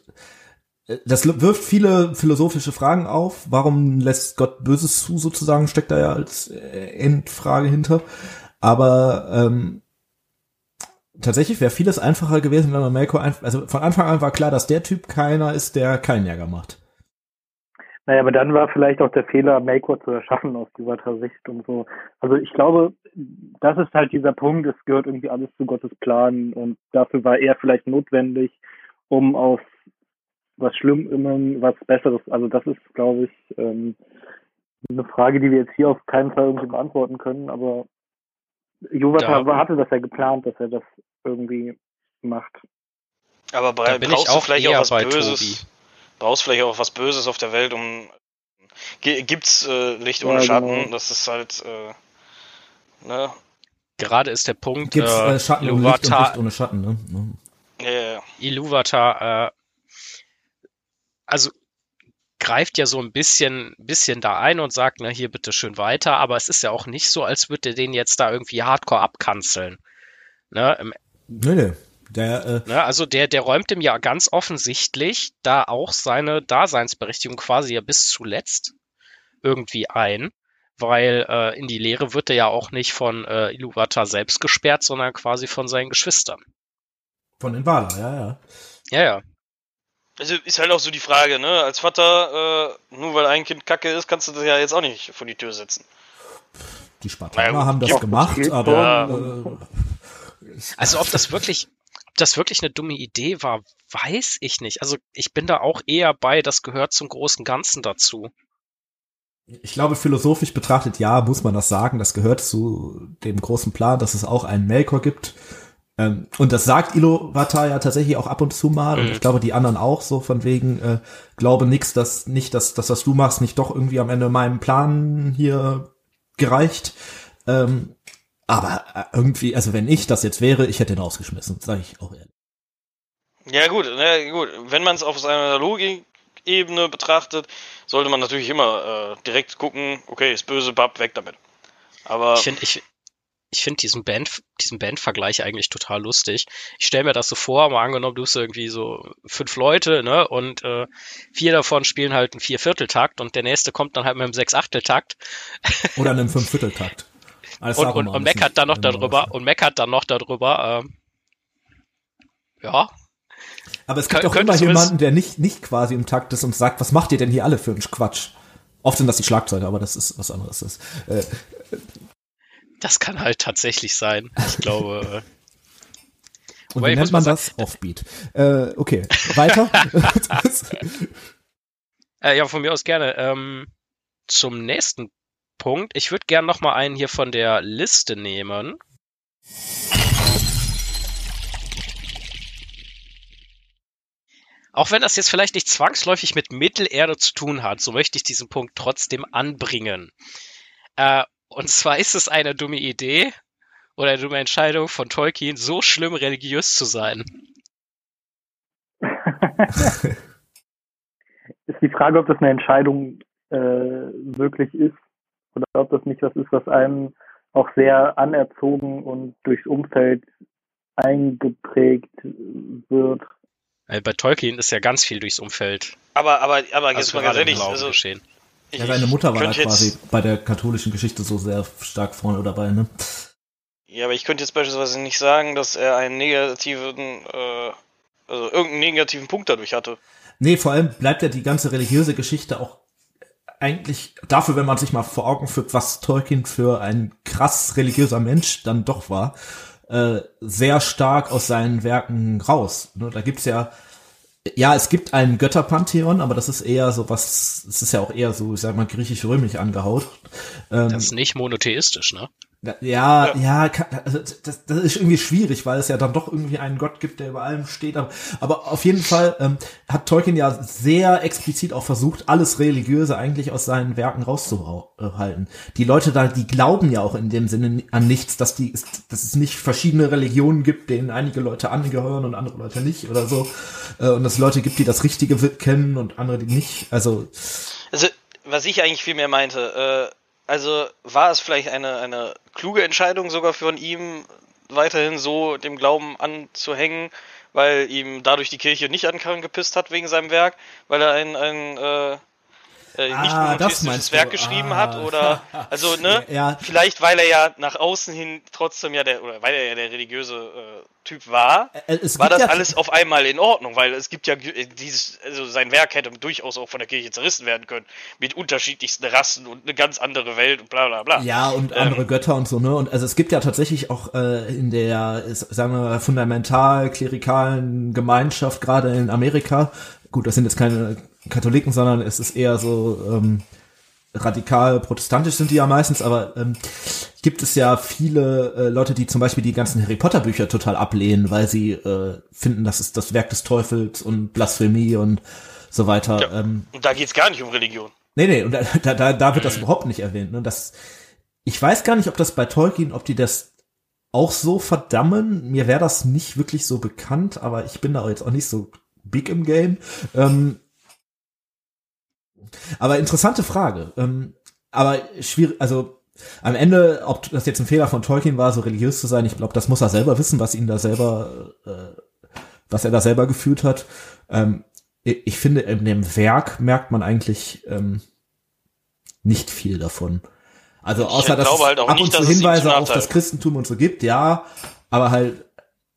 das wirft viele philosophische Fragen auf. Warum lässt Gott Böses zu, sozusagen, steckt da ja als äh, Endfrage hinter. Aber ähm, tatsächlich wäre vieles einfacher gewesen, wenn man Melko einfach, also von Anfang an war klar, dass der Typ keiner ist, der keinen Jäger macht. Naja, aber dann war vielleicht auch der Fehler, Melkor zu erschaffen aus dieser Sicht und so. Also ich glaube, das ist halt dieser Punkt, es gehört irgendwie alles zu Gottes Plan und dafür war er vielleicht notwendig, um aus was Schlimmem was Besseres, also das ist, glaube ich, ähm, eine Frage, die wir jetzt hier auf keinen Fall irgendwie beantworten können, aber Juvatar Da- hatte das ja geplant, dass er das irgendwie macht. Aber Da bra bin brauchst ich du auch vielleicht eher auch was bei Böses? Tobi. Brauchst vielleicht auch was Böses auf der Welt, um gibt's äh, Licht Ja, ohne Schatten? genau. Das ist halt äh, ne? Gerade ist der Punkt, Gibt's äh, Schatten und Licht und Licht ohne Schatten, ne? ne? Ja, ja, ja. Iluvatar, äh, also greift ja so ein bisschen, bisschen da ein und sagt, na hier bitte schön weiter, aber es ist ja auch nicht so, als würde er den jetzt da irgendwie hardcore abkanzeln. Ne, im Nee, nee. Der, äh, Ne, also der, der räumt ihm ja ganz offensichtlich da auch seine Daseinsberechtigung quasi ja bis zuletzt irgendwie ein, weil äh, in die Lehre wird er ja auch nicht von äh, Iluvatar selbst gesperrt, sondern quasi von seinen Geschwistern. von den Wala, ja, ja. Ja, ja. Also ist halt auch so die Frage, ne? Als Vater, äh, nur weil ein Kind kacke ist, kannst du das ja jetzt auch nicht vor die Tür setzen. Die Spartaner Na ja, haben das ja, gemacht, aber so. äh, Also ob das wirklich, ob das wirklich eine dumme Idee war, weiß ich nicht. Also ich bin da auch eher bei, das gehört zum großen Ganzen dazu. ich glaube, philosophisch betrachtet, ja, muss man das sagen. Das gehört zu dem großen Plan, dass es auch einen Melkor gibt. Ähm, und das sagt Iluvatar ja tatsächlich auch ab und zu mal. Und Mhm. ich glaube, die anderen auch so von wegen, äh, glaube nix, dass nicht, dass das, was du machst, nicht doch irgendwie am Ende meinem Plan hier gereicht. Ähm, aber äh, irgendwie, also wenn ich das jetzt wäre, ich hätte ihn rausgeschmissen, sage ich auch ehrlich. Ja gut, ne, gut. Wenn man es auf seiner Logikebene betrachtet, sollte man natürlich immer äh, direkt gucken, okay, ist böse, Bab, weg damit. Aber Ich finde ich, ich find diesen Band, diesen Bandvergleich eigentlich total lustig. Ich stelle mir das so vor, mal angenommen, du hast irgendwie so fünf Leute, ne, und äh, vier davon spielen halt einen Viervierteltakt und der nächste kommt dann halt mit einem Sechsachteltakt Oder einen Fünfvierteltakt. Und, und, und meckert dann noch äh, darüber und meckert dann noch darüber, ähm, ja, Aber es gibt Kön- auch immer jemanden, der nicht, nicht quasi im Takt ist und sagt, was macht ihr denn hier alle für einen Quatsch? Oft sind das die Schlagzeuger, aber das ist was anderes. Das, äh, das kann halt tatsächlich sein. Ich glaube, äh, [laughs] und wie nennt man das? Offbeat. Äh, okay, weiter. [laughs] [laughs] Äh, ja, von mir aus gerne. Ähm, zum nächsten Punkt. Ich würde gern noch mal einen hier von der Liste nehmen. Auch wenn das jetzt vielleicht nicht zwangsläufig mit Mittelerde zu tun hat, so möchte ich diesen Punkt trotzdem anbringen. Äh, und zwar ist es eine dumme Idee oder eine dumme Entscheidung von Tolkien, so schlimm religiös zu sein. [laughs] ist die Frage, ob das eine Entscheidung äh, wirklich ist oder ob das nicht was ist, was einem auch sehr anerzogen und durchs Umfeld eingeprägt wird. Bei Tolkien ist ja ganz viel durchs Umfeld. aber, aber, aber jetzt Also mal ganz ehrlich, also geschehen. ich, ja, seine Mutter war quasi bei der katholischen Geschichte so sehr stark vorne dabei, ne? Ja, aber ich könnte jetzt beispielsweise nicht sagen, dass er einen negativen, äh, also irgendeinen negativen Punkt dadurch hatte. Nee, vor allem bleibt ja die ganze religiöse Geschichte auch eigentlich dafür, wenn man sich mal vor Augen führt, was Tolkien für ein krass religiöser Mensch dann doch war, äh, sehr stark aus seinen Werken raus. Ne? Da gibt's ja, ja, es gibt ein Götterpantheon, aber das ist eher so was, es ist ja auch eher so, ich sag mal, griechisch-römisch angehaut. Ähm, Das ist nicht monotheistisch, ne? Ja, ja, ja kann, also das, das ist irgendwie schwierig, weil es ja dann doch irgendwie einen Gott gibt, der über allem steht. Aber, aber auf jeden Fall ähm, hat Tolkien ja sehr explizit auch versucht, alles Religiöse eigentlich aus seinen Werken rauszuhalten. Die Leute da, die glauben ja auch in dem Sinne an nichts, dass die, dass es nicht verschiedene Religionen gibt, denen einige Leute angehören und andere Leute nicht oder so. Äh, und dass es Leute gibt, die das Richtige kennen und andere, die nicht. Also Also, was ich eigentlich viel mehr meinte, äh, also war es vielleicht eine, eine kluge Entscheidung sogar von ihm, weiterhin so dem Glauben anzuhängen, weil ihm dadurch die Kirche nicht an Karren gepisst hat wegen seinem Werk, weil er ein, ein äh, äh, nicht Ah, meinst Werk du. geschrieben Ah. hat oder [laughs] also ne Ja. vielleicht weil er ja nach außen hin trotzdem ja der oder weil er ja der religiöse äh, Typ war Äh, es war das ja- alles auf einmal in Ordnung weil es gibt ja äh, dieses also sein Werk hätte durchaus auch von der Kirche zerrissen werden können mit unterschiedlichsten Rassen und eine ganz andere Welt und bla bla bla Ja, und andere Götter und so, ne? Und also es gibt ja tatsächlich auch äh, in der, sagen wir mal, fundamental-klerikalen Gemeinschaft, gerade in Amerika, gut, das sind jetzt keine Katholiken, sondern es ist eher so ähm, radikal protestantisch sind die ja meistens, aber ähm, gibt es ja viele äh, Leute, die zum Beispiel die ganzen Harry Potter Bücher total ablehnen, weil sie äh, finden, das ist das Werk des Teufels und Blasphemie und so weiter. Ja. Ähm, und da geht's gar nicht um Religion Nee, nee, und da, da, da, wird das überhaupt nicht erwähnt. Ne? Das, ich weiß gar nicht, ob das bei Tolkien, ob die das auch so verdammen. Mir wäre das nicht wirklich so bekannt, aber ich bin da jetzt auch nicht so big im Game. Ähm, aber interessante Frage. Ähm, aber schwierig, also am Ende, ob das jetzt ein Fehler von Tolkien war, so religiös zu sein, ich glaube, das muss er selber wissen, was ihn da selber, äh, was er da selber gefühlt hat. Ähm, ich finde, in dem Werk merkt man eigentlich ähm, nicht viel davon. Also außer dass es halt ab nicht, und zu Hinweise auf das Christentum und so gibt, ja, aber halt,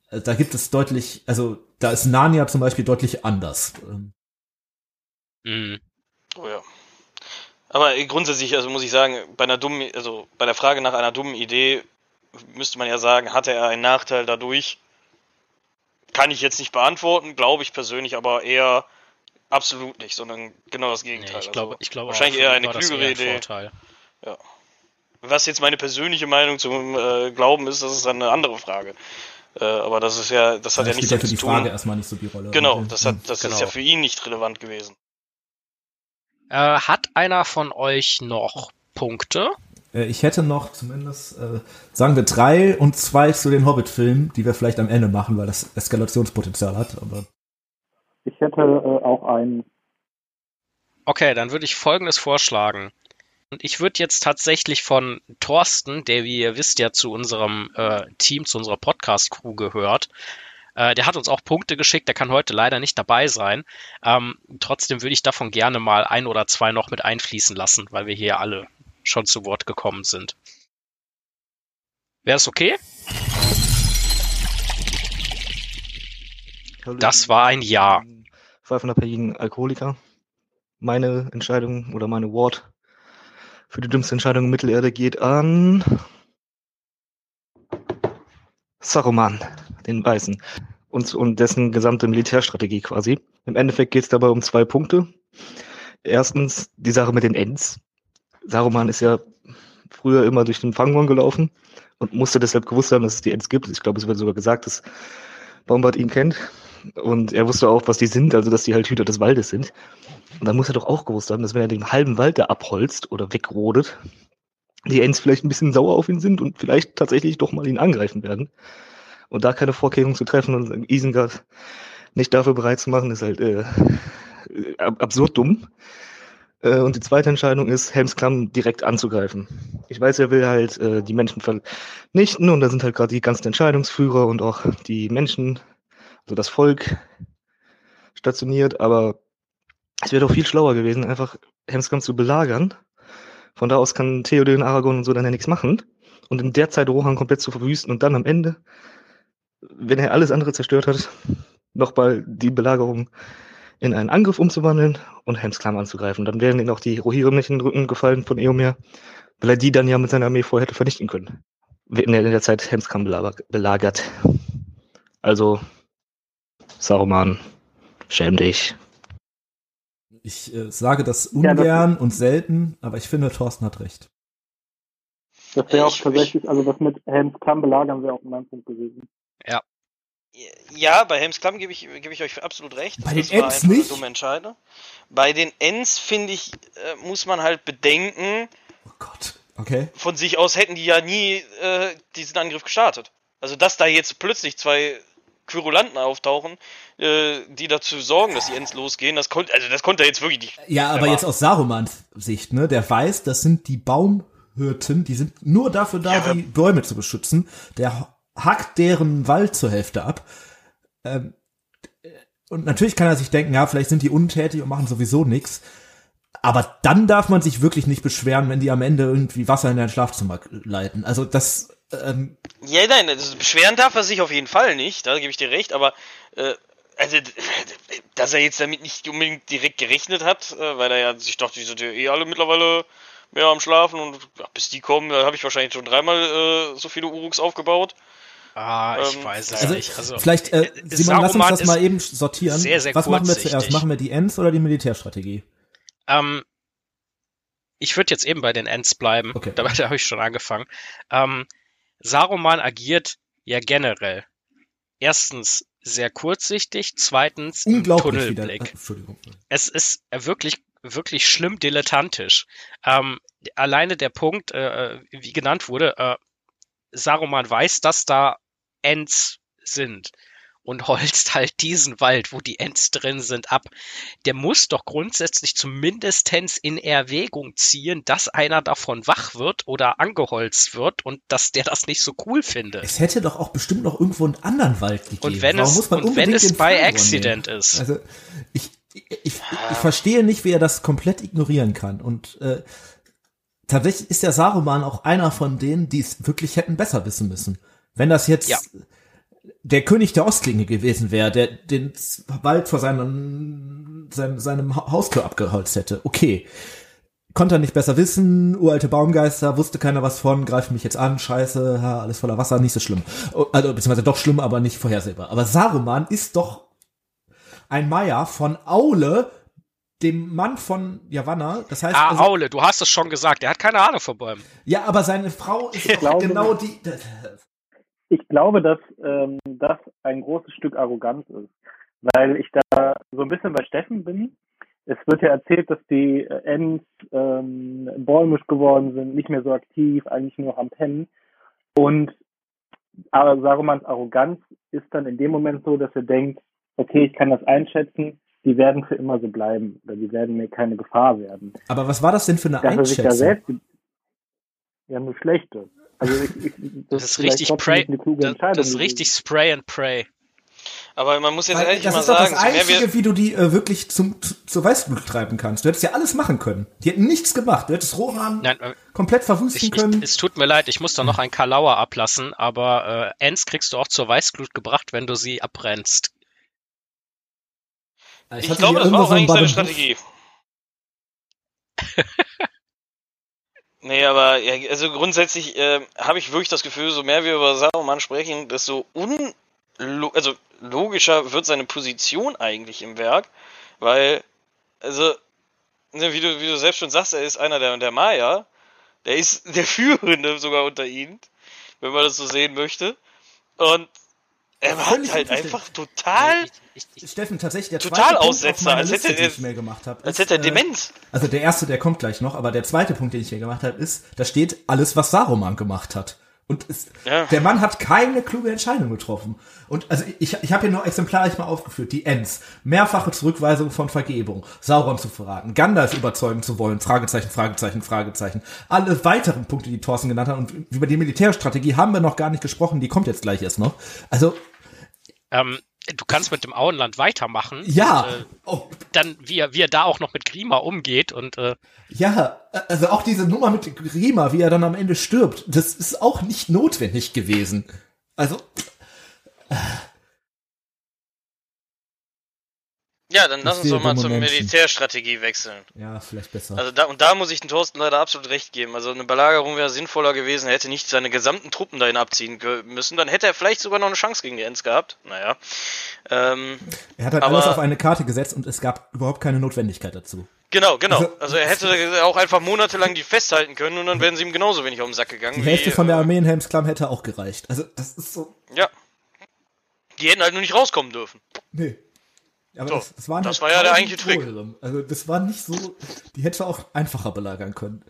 äh, da gibt es deutlich, also da ist Narnia zum Beispiel deutlich anders. Mhm. Oh ja. Aber grundsätzlich, also muss ich sagen, bei einer dummen, also bei der Frage nach einer dummen Idee müsste man ja sagen, hatte er einen Nachteil dadurch? Kann ich jetzt nicht beantworten, glaube ich persönlich, aber eher absolut nicht, sondern genau das Nee, Gegenteil. ich glaube, also, ich glaube wahrscheinlich auch, eher eine klügere ein Idee. Vorteil. Was jetzt meine persönliche Meinung zum äh, Glauben ist, das ist dann eine andere Frage. Äh, aber das ist ja, das hat ja spielt nichts ja für die zu Frage tun. erstmal nicht so die Rolle. Genau, das hat, das ist Genau. ja für ihn nicht relevant gewesen. Äh, hat einer von euch noch Punkte? Äh, Ich hätte noch zumindest, äh, sagen wir drei und zwei zu den Hobbit-Filmen, die wir vielleicht am Ende machen, weil das Eskalationspotenzial hat. Aber Ich hätte äh, auch einen. Okay, dann würde ich Folgendes vorschlagen. Und ich würde jetzt tatsächlich von Thorsten, der, wie ihr wisst, ja zu unserem äh, Team, zu unserer Podcast-Crew gehört, äh, der hat uns auch Punkte geschickt, der kann heute leider nicht dabei sein. Ähm, trotzdem würde ich davon gerne mal ein oder zwei noch mit einfließen lassen, weil wir hier alle schon zu Wort gekommen sind. Wäre es okay? Das war ein Ja. Pfeifenabhängigen Alkoholiker. Meine Entscheidung oder meine Award für die dümmste Entscheidung in Mittelerde geht an Saruman, den Weißen. Und, und dessen gesamte Militärstrategie quasi. Im Endeffekt geht es dabei um zwei Punkte. Erstens die Sache mit den Ents. Saruman ist ja früher immer durch den Fangorn gelaufen und musste deshalb gewusst haben, dass es die Ents gibt. Ich glaube, es wird sogar gesagt, dass Bombard ihn kennt. Und er wusste auch, was die sind, also dass die halt Hüter des Waldes sind. Und dann muss er doch auch gewusst haben, dass wenn er den halben Wald da abholzt oder wegrodet, die Ents vielleicht ein bisschen sauer auf ihn sind und vielleicht tatsächlich doch mal ihn angreifen werden. Und da keine Vorkehrungen zu treffen und Isengard nicht dafür bereit zu machen, ist halt äh, ab absurd dumm. Äh, und die zweite Entscheidung ist, Helmsklamm direkt anzugreifen. Ich weiß, er will halt äh, die Menschen vernichten und da sind halt gerade die ganzen Entscheidungsführer und auch die Menschen, also das Volk stationiert, aber es wäre doch viel schlauer gewesen, einfach Helmsklamm zu belagern. Von da aus kann Theoden, Aragorn und so dann ja nichts machen. Und in der Zeit Rohan komplett zu verwüsten und dann am Ende, wenn er alles andere zerstört hat, nochmal die Belagerung in einen Angriff umzuwandeln und Helmsklamm anzugreifen. Dann wären ihnen auch die Rohirrim nicht in den Rücken gefallen von Eomer, weil er die dann ja mit seiner Armee vorher hätte vernichten können. Wenn er in der Zeit Helmsklamm belagert. Also, Saruman, schäm dich. ich äh, sage das Ja, das ungern und selten, aber ich finde, Thorsten hat recht. Das wäre auch Ich- tatsächlich, also das mit Helms Klamm belagern wäre auch mein Punkt gewesen. Ja, bei Helmsklamm gebe ich, gebe ich euch absolut recht. Bei das den war Ents nicht? dumme Entscheidung. Bei den Ents, finde ich, äh, muss man halt bedenken, Oh Gott. Okay. von sich aus hätten die ja nie äh, diesen Angriff gestartet. Also, dass da jetzt plötzlich zwei Querulanten auftauchen, äh, die dazu sorgen, dass die Ents losgehen, das konnte, also das konnte er jetzt wirklich nicht. Ja, aber erwarten. jetzt aus Sarumans Sicht, ne? Der weiß, das sind die Baumhirten, die sind nur dafür da, Ja, die Bäume zu beschützen. Der hackt deren Wald zur Hälfte ab. Ähm, und natürlich kann er sich denken, ja, vielleicht sind die untätig und machen sowieso nichts. Aber dann darf man sich wirklich nicht beschweren, wenn die am Ende irgendwie Wasser in dein Schlafzimmer leiten. Also das, ähm, Ja, nein, also beschweren darf er sich auf jeden Fall nicht, da gebe ich dir recht, aber äh, also, [laughs] dass er jetzt damit nicht unbedingt direkt gerechnet hat, äh, weil er ja sich dachte, die sind ja eh alle mittlerweile mehr am Schlafen und ja, bis die kommen, da habe ich wahrscheinlich schon dreimal äh, so viele Uruks aufgebaut. Ah, ich Ähm, weiß es also nicht. Also, vielleicht, äh, äh, Simon, lass uns das mal eben sortieren. sehr, sehr Was machen wir zuerst? Machen wir die Ends oder die Militärstrategie? Ähm, ich würde jetzt eben bei den Ends bleiben. Okay. [laughs] Damit habe ich schon angefangen. Ähm, Saruman agiert ja generell. Erstens sehr kurzsichtig, zweitens Unglaublich wieder. Tunnelblick. Äh, Entschuldigung. es ist äh, wirklich, wirklich schlimm dilettantisch. Ähm, alleine der Punkt, äh, wie genannt wurde, äh, Saruman weiß, dass da Ents sind und holzt halt diesen Wald, wo die Ents drin sind, ab. Der muss doch grundsätzlich zumindestens in Erwägung ziehen, dass einer davon wach wird oder angeholzt wird und dass der das nicht so cool findet. Es hätte doch auch bestimmt noch irgendwo einen anderen Wald gegeben. Und wenn Warum es, und wenn es bei Fangorn Accident nehmen? ist. Also ich, ich, ich, ich verstehe nicht, wie er das komplett ignorieren kann. Und äh, tatsächlich ist der Saruman auch einer von denen, die es wirklich hätten besser wissen müssen. Wenn das jetzt Ja. der König der Ostklinge gewesen wäre, der den Wald vor seinem, seinem, seinem Ha- Haustür abgeholzt hätte, okay. Konnte er nicht besser wissen, uralte Baumgeister, wusste keiner was von, greift mich jetzt an, scheiße, alles voller Wasser, nicht so schlimm. Oh, Also, beziehungsweise doch schlimm, aber nicht vorhersehbar. Aber Saruman ist doch ein Maya von Aule, dem Mann von Yavanna. Das heißt, Ah, also, Aule, du hast es schon gesagt, der hat keine Ahnung von Bäumen. ja, aber seine Frau ist doch glaube- genau die. Ich glaube, dass ähm, das ein großes Stück Arroganz ist, weil ich da so ein bisschen bei Steffen bin. Es wird ja erzählt, dass die äh, Ents ähm, bäumisch geworden sind, nicht mehr so aktiv, eigentlich nur noch am Pennen. Und aber Sarumans Arroganz ist dann in dem Moment so, dass er denkt, okay, ich kann das einschätzen, die werden für immer so bleiben oder die werden mir keine Gefahr werden. Aber was war das denn für eine Dass er sich da Einschätzung? selbst ja nur schlechte. Also ich, ich, Das ist vielleicht richtig pray, nicht eine kluge das, Entscheidung das ist gewesen. richtig Spray and Pray. Aber man muss jetzt Weil ehrlich das mal ist doch sagen, das so mehr wir, Einzige, wie du die äh, wirklich zum, zu, zur Weißblut treiben kannst. Du hättest ja alles machen können. Die hätten nichts gemacht. Du hättest Rohan Nein, äh, komplett verwüsten ich, ich, können. es tut mir leid, ich muss da noch ein Kalauer ablassen, aber äh, Ents kriegst du auch zur Weißglut gebracht, wenn du sie abbrennst. ich hatte glaube, das war auch eigentlich seine Strategie. [laughs] nee, aber ja, also grundsätzlich äh, habe ich wirklich das Gefühl, so mehr wir über Saruman sprechen, desto un also logischer wird seine Position eigentlich im Werk, weil also ne, wie du wie du selbst schon sagst, er ist einer der der Maya, der ist [laughs] der führende sogar unter ihnen, wenn man das so sehen möchte. Und er hat Völlig halt einfach total Ich, ich, Steffen, tatsächlich der Total zweite Punkt auf als hätte Liste, die er- ich mir gemacht habe. als hätte er äh, Demenz. Also der erste, der kommt gleich noch, aber der zweite Punkt, den ich hier gemacht habe, ist, da steht alles, was Saruman gemacht hat. Und es, Ja. der Mann hat keine kluge Entscheidung getroffen. Und also ich, ich habe hier nur exemplarisch mal aufgeführt, die Ents, mehrfache Zurückweisung von Vergebung, Sauron zu verraten, Gandalf überzeugen zu wollen, Fragezeichen, Fragezeichen, Fragezeichen. Alle weiteren Punkte, die Thorsten genannt hat, und über die Militärstrategie haben wir noch gar nicht gesprochen, die kommt jetzt gleich erst noch. Also ähm, du kannst mit dem Auenland weitermachen. ja, Und, äh, oh, dann, wie er, wie er da auch noch mit Grima umgeht und äh, Ja, also auch diese Nummer mit Grima, wie er dann am Ende stirbt, das ist auch nicht notwendig gewesen. Also, Ja, dann lass uns doch mal zur. Militärstrategie wechseln. ja, vielleicht besser. Also da, und da muss ich den Thorsten leider absolut recht geben. Also eine Belagerung wäre sinnvoller gewesen. Er hätte nicht seine gesamten Truppen dahin abziehen müssen. Dann hätte er vielleicht sogar noch eine Chance gegen die Ents gehabt. Naja. Ähm, er hat halt aber- alles auf eine Karte gesetzt und es gab überhaupt keine Notwendigkeit dazu. genau, genau. Also- Also er hätte auch einfach monatelang die festhalten können und dann wären sie ihm genauso wenig auf den Sack gegangen. Die Hälfte wie, von der äh, Armee in Helmsklamm hätte auch gereicht. Also, das ist so, Ja. Die hätten halt nur nicht rauskommen dürfen. nee. Aber So, das, das, waren das halt war ja der eigentliche Trick. Also, das war nicht so, die hätte auch einfacher belagern können.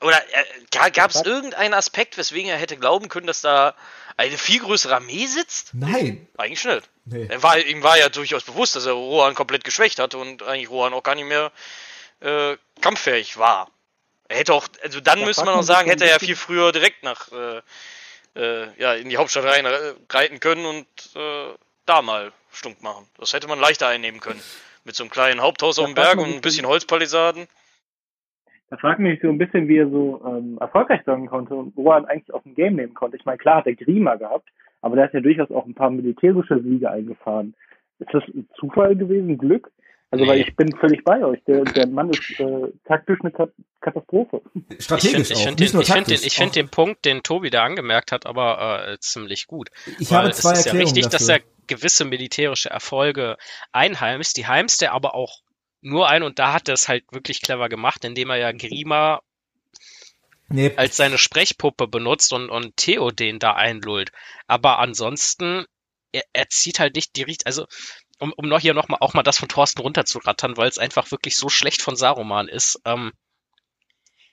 Oder äh, gab es irgendeinen Aspekt, weswegen er hätte glauben können, dass da eine viel größere Armee sitzt? Nein. Eigentlich schnell. Nee. Er war, ihm war ja durchaus bewusst, dass er Rohan komplett geschwächt hatte und eigentlich Rohan auch gar nicht mehr äh, kampffähig war. Er hätte auch, also dann Da müsste man auch sagen, hätte er ja viel früher direkt nach, äh, äh, ja, in die Hauptstadt rein äh, reiten können und äh, da mal stunk machen. Das hätte man leichter einnehmen können. Mit so einem kleinen Haupthaus auf dem Berg und ein bisschen Holzpalisaden. Da fragt mich so ein bisschen, wie er so ähm, erfolgreich sein konnte und wo er eigentlich aus dem Game nehmen konnte. Ich meine, klar hat er Grima gehabt, aber der hat ja durchaus auch ein paar militärische Siege eingefahren. Ist das ein Zufall gewesen, Glück? Also, Nee. weil ich bin völlig bei euch. Der, der Mann ist äh, taktisch eine Kat Katastrophe. Ich Strategisch finde auch, find den, ich find den, ich find den Punkt, den Tobi da angemerkt hat, aber äh, ziemlich gut. ich Weil habe zwei es ist ja richtig, dass dafür. er gewisse militärische Erfolge einheimst. Die heimst er aber auch nur ein und da hat er es halt wirklich clever gemacht, indem er ja Grima nee, als seine Sprechpuppe benutzt und, und Theo den da einlullt. Aber ansonsten, er, er zieht halt nicht die Richt, also um, um noch hier noch mal auch mal das von Thorsten runterzurattern, weil es einfach wirklich so schlecht von Saruman ist, ähm,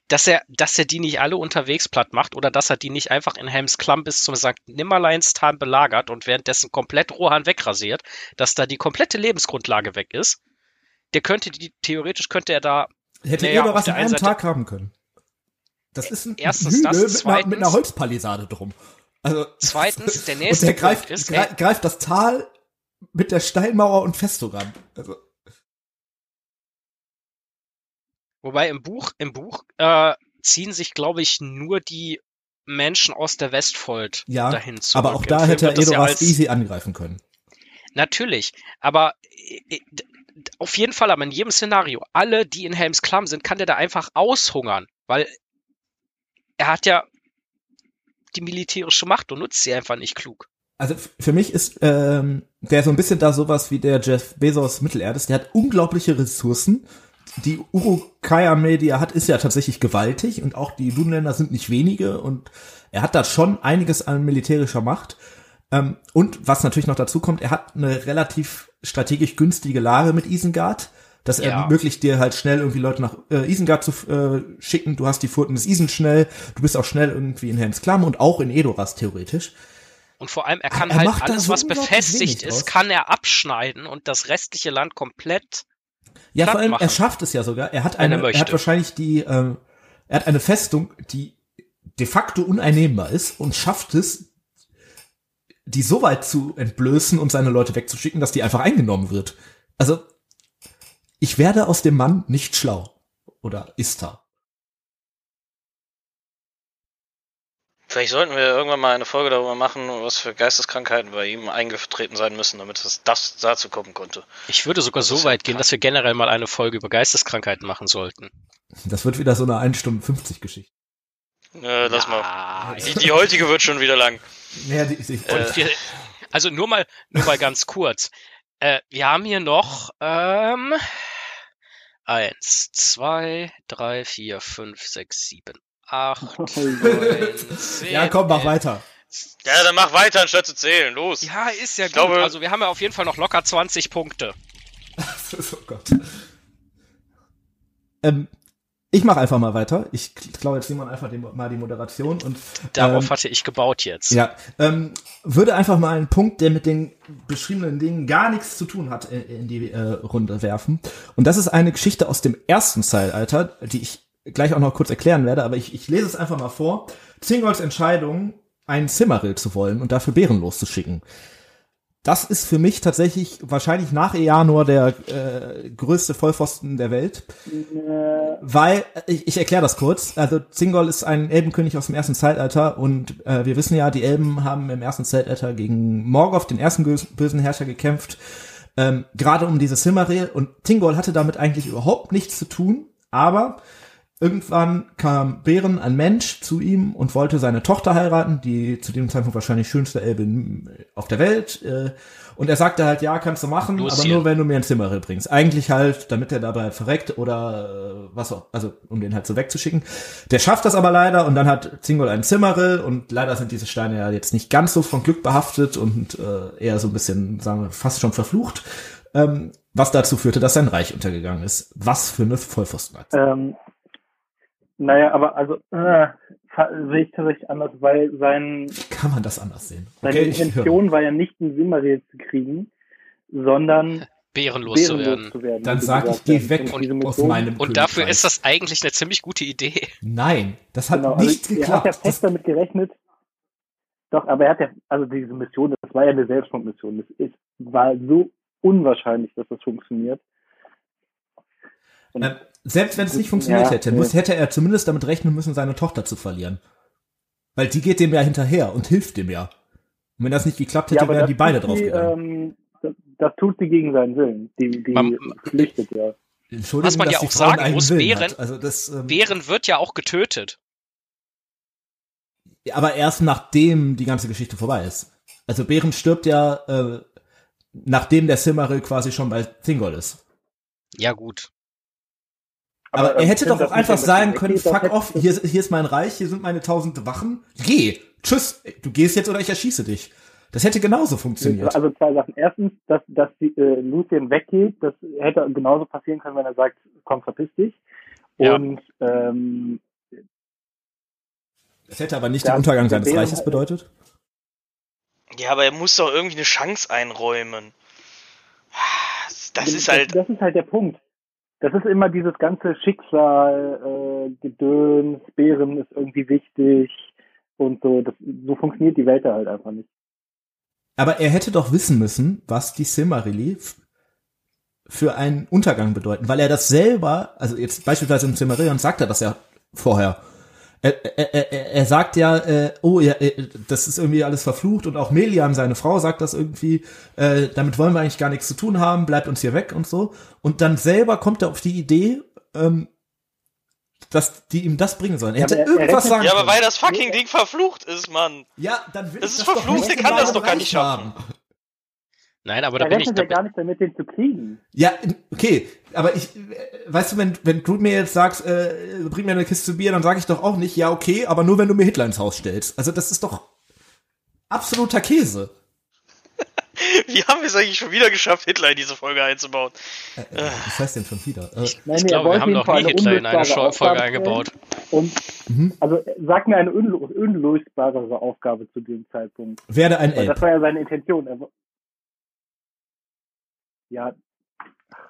dass er, dass er die nicht alle unterwegs platt macht oder dass er die nicht einfach in Helms Klamm bis zum St. Nimmerleinstal belagert und währenddessen komplett Rohan wegrasiert, dass da die komplette Lebensgrundlage weg ist. Der könnte die, theoretisch könnte er da hätte naja, jeder was in einem einen Seite- Tag haben können. Das ist ein Erstens Hügel das, mit, einer, mit einer Holzpalisade drum. Also, Zweitens, der [laughs] und nächste der greift, ist, grei- greift das Tal mit der Steinmauer und Festung an. Also, Wobei im Buch, im Buch äh, ziehen sich, glaube ich, nur die Menschen aus der Westfold ja, dahin zurück. aber auch Im da Film hätte er das ja Edoras als- easy angreifen können. Natürlich, aber äh, äh, auf jeden Fall, aber in jedem Szenario, alle, die in Helms Klamm sind, kann der da einfach aushungern, weil er hat ja die militärische Macht und nutzt sie einfach nicht klug. Also für mich ist ähm, der so ein bisschen da sowas wie der Jeff Bezos Mittelerdes. Der hat unglaubliche Ressourcen. Die Urukai-Armee, die er hat, ist ja tatsächlich gewaltig und auch die Dunländer sind nicht wenige und er hat da schon einiges an militärischer Macht. Ähm, und was natürlich noch dazu kommt, er hat eine relativ strategisch günstige Lage mit Isengard. Das Ja. ermöglicht dir halt schnell irgendwie Leute nach äh, Isengard zu äh, schicken. Du hast die Furten des Isen schnell. Du bist auch schnell irgendwie in Helms Klamm und auch in Edoras theoretisch. Und vor allem, er kann er halt alles, so was befestigt ist, kann er abschneiden und das restliche Land komplett Ja, vor allem, machen. er schafft es ja sogar. Er hat Wenn er eine, er, hat wahrscheinlich die, ähm, er hat eine Festung, die de facto uneinnehmbar ist und schafft es, die so weit zu entblößen und seine Leute wegzuschicken, dass die einfach eingenommen wird. Also, ich werde aus dem Mann nicht schlau. Oder ist er? Vielleicht sollten wir irgendwann mal eine Folge darüber machen, was für Geisteskrankheiten bei ihm eingetreten sein müssen, damit es das dazu kommen konnte. Ich würde sogar so ja weit gehen, dass wir generell mal eine Folge über Geisteskrankheiten machen sollten. Das wird wieder so eine 1 Stunde 50 Geschichte. Äh, lass mal. Ah, Die, die heutige wird schon wieder lang. Ja, die, die, Äh, wir, also nur mal, nur mal ganz kurz. Äh, wir haben hier noch ähm, eins, zwei, drei, vier, fünf, sechs, sieben, acht, neun, zehn. ja, komm, mach weiter. Ja, dann mach weiter, anstatt zu zählen. Los. Ja, ist ja Ich gut. glaube- also wir haben ja auf jeden Fall noch locker 20 Punkte. [laughs] oh Gott. Ähm, ich mache einfach mal weiter. Ich klaue jetzt Simon einfach die, mal die Moderation und Darauf ähm, hatte ich gebaut jetzt. Ja, ähm, würde einfach mal einen Punkt, der mit den beschriebenen Dingen gar nichts zu tun hat, in, in die äh, Runde werfen. Und das ist eine Geschichte aus dem ersten Zeitalter, die ich gleich auch noch kurz erklären werde, aber ich, ich lese es einfach mal vor. Zingolds Entscheidung, einen Zimmerrill zu wollen und dafür Bären loszuschicken. Das ist für mich tatsächlich wahrscheinlich nach Eanor der äh, größte Vollpfosten der Welt. Weil, ich, ich erkläre das kurz, also Zingol ist ein Elbenkönig aus dem ersten Zeitalter und äh, wir wissen ja, die Elben haben im ersten Zeitalter gegen Morgoth, den ersten bös- bösen Herrscher, gekämpft, ähm, gerade um diese Silmaril und Zingol hatte damit eigentlich überhaupt nichts zu tun, aber irgendwann kam Bären, ein Mensch, zu ihm und wollte seine Tochter heiraten, die zu dem Zeitpunkt wahrscheinlich schönste Elbin auf der Welt. Äh, und er sagte halt, ja, kannst du machen, aber Lucien. nur wenn du mir ein Zimmerrill bringst. Eigentlich halt, damit er dabei verreckt oder äh, was auch, also um den halt so wegzuschicken. Der schafft das aber leider und dann hat Zingol einen Zimmerrill und leider sind diese Steine ja jetzt nicht ganz so von Glück behaftet und äh, eher so ein bisschen, sagen wir, fast schon verflucht. Ähm, was dazu führte, dass sein Reich untergegangen ist. Was für eine Vollpfostenheit. Ähm, naja, aber also äh, sehe ich tatsächlich anders, weil sein, Kann man das anders sehen? seine ich höre. Intention war ja nicht, einen Simmeril zu kriegen, sondern [laughs] Bärenlos zu bärenlos werden. zu werden. Dann wie du sag ich, geh weg Und aus meinem Und dafür ist das eigentlich eine ziemlich gute Idee. Nein, das hat Genau, also nicht er hat geklappt. ja fest damit gerechnet, Doch, aber er hat ja, also diese Mission, das war ja eine Selbstmordmission. Das ist, war so unwahrscheinlich, dass das funktioniert. Und Ähm, selbst wenn es nicht funktioniert Ja, hätte, muss, hätte er zumindest damit rechnen müssen, seine Tochter zu verlieren. Weil die geht dem ja hinterher und hilft dem ja. Und wenn das nicht geklappt hätte, aber wären die beide draufgegangen. ähm, das, tut sie gegen seinen Willen. Die, die Man- flüchtet ja. Entschuldigung, was man ja auch sagen muss, Bären-. Also das, ähm, Bären wird ja auch getötet. aber erst nachdem die ganze Geschichte vorbei ist. Also Bären stirbt ja, äh, nachdem der Silmaril quasi schon bei Thingol ist. Ja, gut. Aber, er ähm, hätte doch das auch einfach sagen können, das fuck off, hier, ist- hier ist mein Reich, hier sind meine tausend Wachen, geh, tschüss, du gehst jetzt oder ich erschieße dich. Das hätte genauso funktioniert. Also zwei Sachen. Erstens, dass, dass die, äh, Lucien weggeht, das hätte genauso passieren können, wenn er sagt, komm, verpiss dich. Ja. Und ähm, Das hätte aber nicht Ja, den Untergang seines Reiches bedeutet. Ja, aber er muss doch irgendwie eine Chance einräumen. Das ist halt. Das, das ist halt der Punkt. Das ist immer dieses ganze Schicksal, äh, Gedöns, Bären ist irgendwie wichtig und so. Das, so funktioniert die Welt da halt einfach nicht. Aber er hätte doch wissen müssen, was die Silmarilli für einen Untergang bedeuten, weil er das selber, also jetzt beispielsweise im Silmarillion sagt er das ja vorher. Er, er, er, er sagt ja, äh, oh ja, äh, das ist irgendwie alles verflucht und auch Melian, seine Frau, sagt das irgendwie, äh, damit wollen wir eigentlich gar nichts zu tun haben, bleibt uns hier weg und so. Und dann selber kommt er auf die Idee, ähm, dass die ihm das bringen sollen. Er Ja, hätte er irgendwas sagen Ja, aber weil das fucking Ding verflucht ist, Mann. Ja, dann will Das ist verflucht, der kann das doch gar nicht schaffen. haben. Nein, aber Da da bin ich, bin, gar nicht damit, den zu kriegen. Ja, okay, aber ich, äh, weißt du, wenn, wenn du mir jetzt sagst, äh, bring mir eine Kiste Bier, dann sage ich doch auch nicht, ja, okay, aber nur wenn du mir Hitler ins Haus stellst. Also das ist doch absoluter Käse. [laughs] Wie haben wir es eigentlich schon wieder geschafft, Hitler in diese Folge einzubauen? Äh, äh, was heißt denn schon wieder? Äh, Nein, ich nee, er glaube, wir haben noch nie Hitler in eine unlösbare Scho- Folge eingebaut. Und mhm. also sag mir eine unlo unlösbarere Aufgabe zu dem Zeitpunkt. Werde ein Weil das Elb. war ja seine Intention. Ja,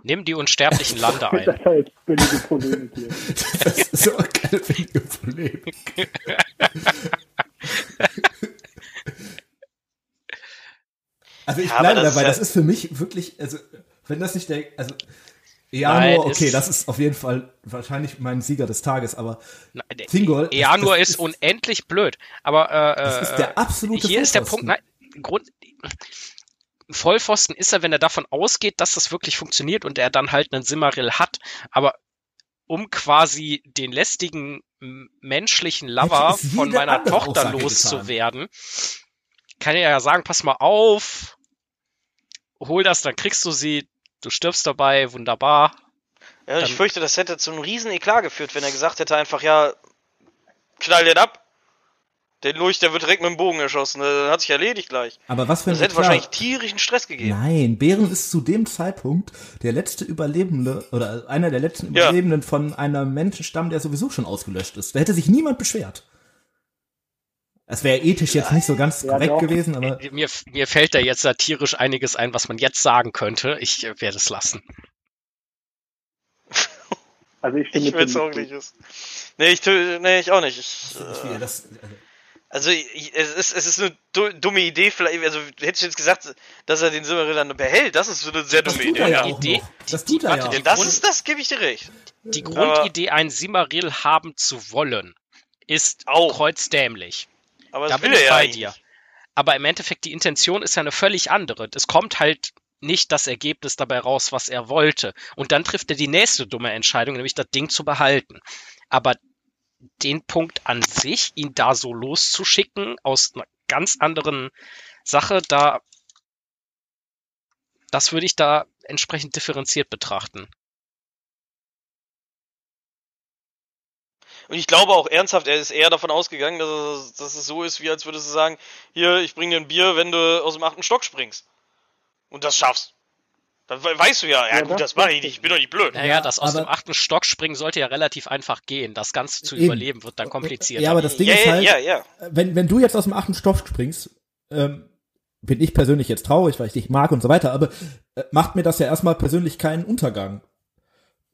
Nimm die unsterblichen [laughs] Lande ein. das war jetzt billige Polemik hier. [laughs] Das ist so ein keine wenige Problem. Also ich Ja, bleibe dabei, ist das ist für mich wirklich, also wenn das nicht der, also Nein, Eanor, okay, ist- das ist auf jeden Fall wahrscheinlich mein Sieger des Tages, aber Nein, der- Thingol, das- Eanur das ist unendlich blöd. Aber äh, Das ist äh, der absolute hier ist der Punkt. Nein, Grund, ein Vollpfosten ist er, wenn er davon ausgeht, dass das wirklich funktioniert und er dann halt einen Simmeril hat. Aber um quasi den lästigen menschlichen Lover von meiner Tochter Aussage loszuwerden, kann er ja sagen, pass mal auf, hol das, dann kriegst du sie, du stirbst dabei, wunderbar. Ja, ich fürchte, das hätte zu einem riesen Eklat geführt, wenn er gesagt hätte einfach, ja, knall den ab. Den Lurch, der wird direkt mit dem Bogen erschossen. Dann hat sich erledigt gleich. aber was für ein Das hätte wahrscheinlich tierischen Stress gegeben. Nein, Bären ist zu dem Zeitpunkt der letzte Überlebende oder einer der letzten Ja. Überlebenden von einem Menschenstamm, der sowieso schon ausgelöscht ist. Da hätte sich niemand beschwert. Es wäre ethisch jetzt nicht so ganz Ja, korrekt doch. gewesen, aber Mir, mir fällt da jetzt satirisch einiges ein, was man jetzt sagen könnte. Ich äh, werde es lassen. Also ich stimme Ich will es Tim auch nicht. Nee, ich, nee, ich auch nicht. Ich, äh, das, also, ich, es, ist, es ist eine du- dumme Idee. Vielleicht, also, hättest du jetzt gesagt, dass er den Silmaril dann behält, das ist so eine sehr das dumme tut Idee. er ja Ja. auch Idee- noch. Das die- tut er warte, ja die. Das, ist, das gebe ich dir recht. Die Grundidee, einen Simaril haben zu wollen, ist Auch. kreuzdämlich. Aber Da das bin ich er ja bei eigentlich dir. nicht. Aber im Endeffekt, die Intention ist ja eine völlig andere. Es kommt halt nicht das Ergebnis dabei raus, was er wollte. Und dann trifft er die nächste dumme Entscheidung, nämlich das Ding zu behalten. Aber den Punkt an sich, ihn da so loszuschicken, aus einer ganz anderen Sache, da, das würde ich da entsprechend differenziert betrachten. Und ich glaube auch ernsthaft, er ist eher davon ausgegangen, dass es, dass es so ist, wie als würdest du sagen, hier, ich bring dir ein Bier, wenn du aus dem achten Stock springst. Und das schaffst. Dann we- weißt du ja, ja, Ja, gut, das das mache ich nicht, ich bin doch nicht blöd. Naja, das aus dem achten Stock springen sollte ja relativ einfach gehen. Das Ganze zu Eben. überleben wird dann komplizierter. Ja, aber das Ding ja, ist ja, halt, ja, ja. wenn, wenn du jetzt aus dem achten Stoff springst, ähm, bin ich persönlich jetzt traurig, weil ich dich mag und so weiter, aber äh, macht mir das ja erstmal persönlich keinen Untergang.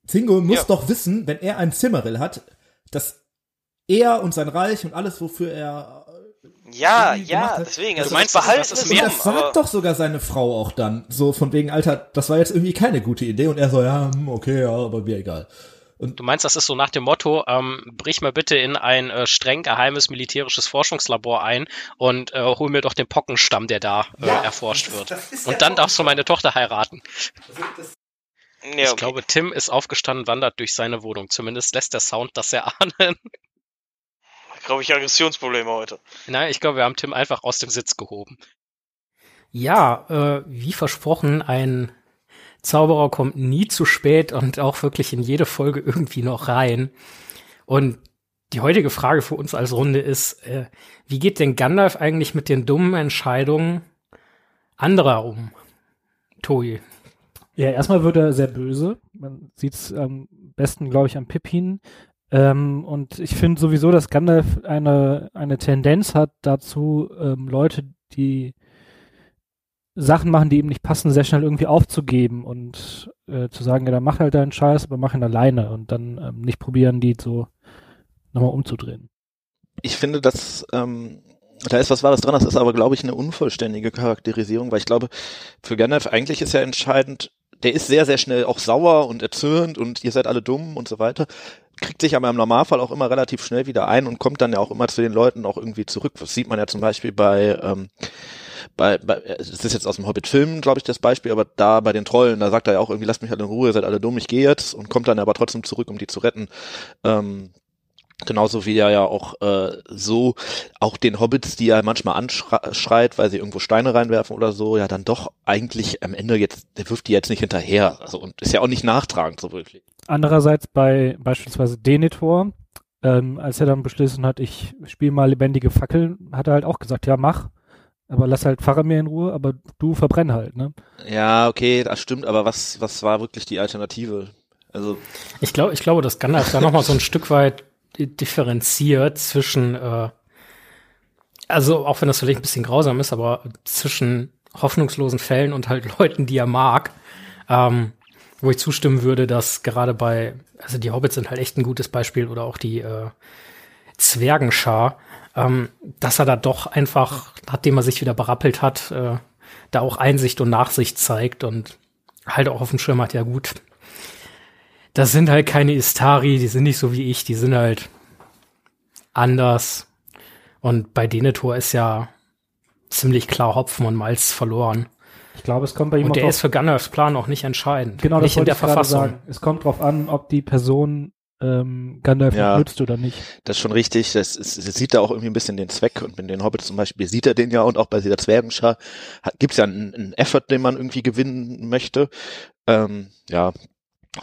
Zingo muss Ja. doch wissen, wenn er ein Zimmeril hat, dass er und sein Reich und alles, wofür er Ja, ja, deswegen. Du Also meinst, das das- das ist Und mehr- das sagt doch sogar seine Frau auch dann. So von wegen, Alter, das war jetzt irgendwie keine gute Idee. Und er so, ja, hm, okay, ja, aber mir egal. Du meinst, das ist so nach dem Motto, ähm, brich mal bitte in ein äh, streng geheimes militärisches Forschungslabor ein und äh, hol mir doch den Pockenstamm, der da äh, erforscht wird. Und dann darfst du meine Tochter heiraten. ja, Ich okay. glaube, Tim ist aufgestanden, wandert durch seine Wohnung. Zumindest lässt der Sound das erahnen. Glaube ich Aggressionsprobleme heute. Nein, ich glaube, wir haben Tim einfach aus dem Sitz gehoben. Ja, äh, wie versprochen, ein Zauberer kommt nie zu spät und auch wirklich in jede Folge irgendwie noch rein. Und die heutige Frage für uns als Runde ist, äh, wie geht denn Gandalf eigentlich mit den dummen Entscheidungen anderer um? Toi. Ja, erstmal wird er sehr böse. Man sieht es am besten, glaube ich, am Pippin. Ähm, und ich finde sowieso, dass Gandalf eine, eine Tendenz hat dazu, ähm, Leute, die Sachen machen, die ihm nicht passen, sehr schnell irgendwie aufzugeben und äh, zu sagen, ja, dann mach halt deinen Scheiß, aber mach ihn alleine und dann ähm, nicht probieren, die so nochmal umzudrehen. ich finde, dass ähm, da ist was Wahres dran. Das ist aber, glaube ich, eine unvollständige Charakterisierung, weil ich glaube, für Gandalf eigentlich ist ja entscheidend, der ist sehr, sehr schnell auch sauer und erzürnt und ihr seid alle dumm und so weiter. Kriegt sich aber im Normalfall auch immer relativ schnell wieder ein und kommt dann ja auch immer zu den Leuten auch irgendwie zurück. Das sieht man ja zum Beispiel bei, ähm, bei, bei es ist jetzt aus dem Hobbit-Film, glaube ich, das Beispiel, aber da bei den Trollen, da sagt er ja auch irgendwie, lasst mich halt in Ruhe, seid alle dumm, ich gehe jetzt und kommt dann aber trotzdem zurück, um die zu retten. Ähm, Genauso wie er ja auch äh, so auch den Hobbits, die er manchmal anschreit, weil sie irgendwo Steine reinwerfen oder so, ja dann doch eigentlich am Ende jetzt, der wirft die jetzt nicht hinterher. Also und ist ja auch nicht nachtragend so wirklich. Andererseits bei beispielsweise Denethor, ähm, als er dann beschlossen hat, ich spiele mal lebendige Fackeln, hat er halt auch gesagt, ja mach, aber lass halt Faramir in Ruhe, aber du verbrenn halt, ne? Ja, okay, das stimmt, aber was, was war wirklich die Alternative? Also, Ich glaube, ich glaube, dass Gandalf da noch mal so ein Stück weit differenziert zwischen, äh, also auch wenn das vielleicht ein bisschen grausam ist, aber zwischen hoffnungslosen Fällen und halt [laughs] Leuten, die er mag, ähm, wo ich zustimmen würde, dass gerade bei, also die Hobbits sind halt echt ein gutes Beispiel oder auch die äh, Zwergenschar, ähm, dass er da doch einfach, nachdem er sich wieder berappelt hat, äh, da auch Einsicht und Nachsicht zeigt und halt auch auf dem Schirm hat, ja gut, das sind halt keine Istari, die sind nicht so wie ich, die sind halt anders. Und bei Denethor ist ja ziemlich klar Hopfen und Malz verloren. Ich glaube, es kommt bei ihm Und der drauf- ist für Gandalfs Plan auch nicht entscheidend. Genau, das nicht in wollte der ich gerade Verfassung. sagen. Es kommt drauf an, ob die Person ähm, Gandalf Ja. nützt oder nicht. das ist schon richtig. Das, ist, das sieht da auch irgendwie ein bisschen den Zweck. Und mit den Hobbits zum Beispiel sieht er den ja und auch bei dieser Zwergenschar gibt es ja einen, einen Effort, den man irgendwie gewinnen möchte. Ähm, ja,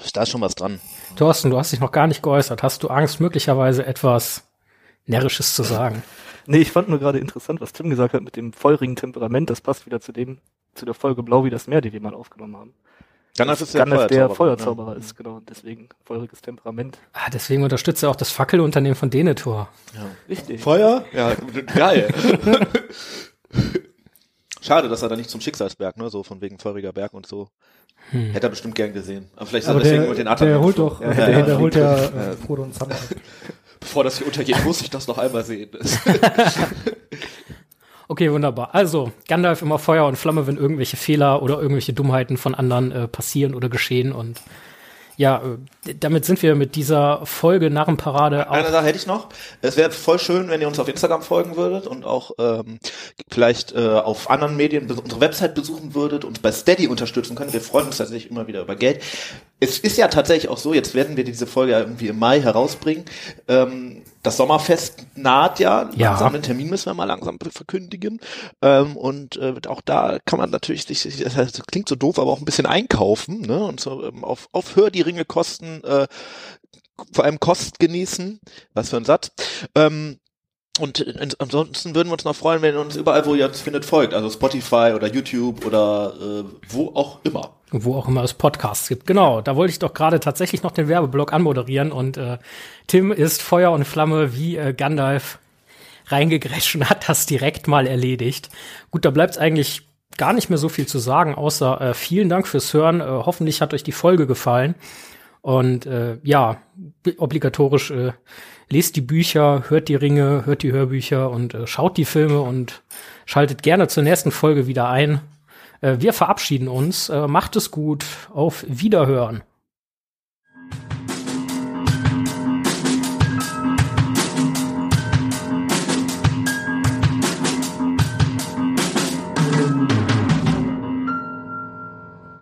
ist da schon was dran. Thorsten, du hast dich noch gar nicht geäußert. Hast du Angst, möglicherweise etwas Närrisches zu sagen? Nee, ich fand nur gerade interessant, was Tim gesagt hat mit dem feurigen Temperament. Das passt wieder zu dem, zu der Folge Blau wie das Meer, die wir mal aufgenommen haben. Gandalf Dass ist der Gandalf der Feuerzauberer, Feuerzauberer ja. ist, genau. Und deswegen feuriges Temperament. Ah, deswegen unterstützt er auch das Fackelunternehmen von Denethor. Richtig. Feuer? Ja, geil. [laughs] Schade, dass er da nicht zum Schicksalsberg, ne, so von wegen feuriger Berg und so. Hm. Hätte er bestimmt gern gesehen. Aber vielleicht ist Aber er deswegen der, mit den Atem der holt doch, Ja, der, ja, ja. der holt ja Ja. äh, Frodo und Sam. Bevor das hier untergeht, muss ich das noch einmal sehen. [laughs] [laughs] Okay, wunderbar. Also, Gandalf immer Feuer und Flamme, wenn irgendwelche Fehler oder irgendwelche Dummheiten von anderen äh, passieren oder geschehen. Und ja, äh, damit sind wir mit dieser Folge Narrenparade Eine auch. Sache hätte ich noch. Es wäre voll schön, wenn ihr uns auf Instagram folgen würdet und auch ähm, vielleicht äh, auf anderen Medien unsere Website besuchen würdet und bei Steady unterstützen könnt. Wir freuen uns tatsächlich immer wieder über Geld. Es ist ja tatsächlich auch so, jetzt werden wir diese Folge ja irgendwie im Mai herausbringen. Ähm, das Sommerfest naht ja. Ja. Langsam den Termin müssen wir mal langsam verkündigen. Ähm, und äh, auch da kann man natürlich sich, sich- das heißt, das klingt so doof, aber auch ein bisschen einkaufen, ne? Und so ähm, auf, auf Hör die Ringe Kosten äh, vor allem Kost genießen. Was für ein Satz. Ähm, und ansonsten würden wir uns noch freuen, wenn ihr uns überall, wo ihr uns findet, folgt. Also Spotify oder YouTube oder äh, wo auch immer. wo auch immer es Podcasts gibt. Genau, da wollte ich doch gerade tatsächlich noch den Werbeblock anmoderieren und äh, Tim ist Feuer und Flamme wie äh, Gandalf reingegrätscht und hat das direkt mal erledigt. Gut, da bleibt eigentlich gar nicht mehr so viel zu sagen, außer äh, vielen Dank fürs Hören. Äh, hoffentlich hat euch die Folge gefallen. Und äh, ja, obligatorisch äh, lest die Bücher, hört die Ringe, hört die Hörbücher und äh, schaut die Filme und schaltet gerne zur nächsten Folge wieder ein. Äh, wir verabschieden uns. Äh, macht es gut. Auf Wiederhören.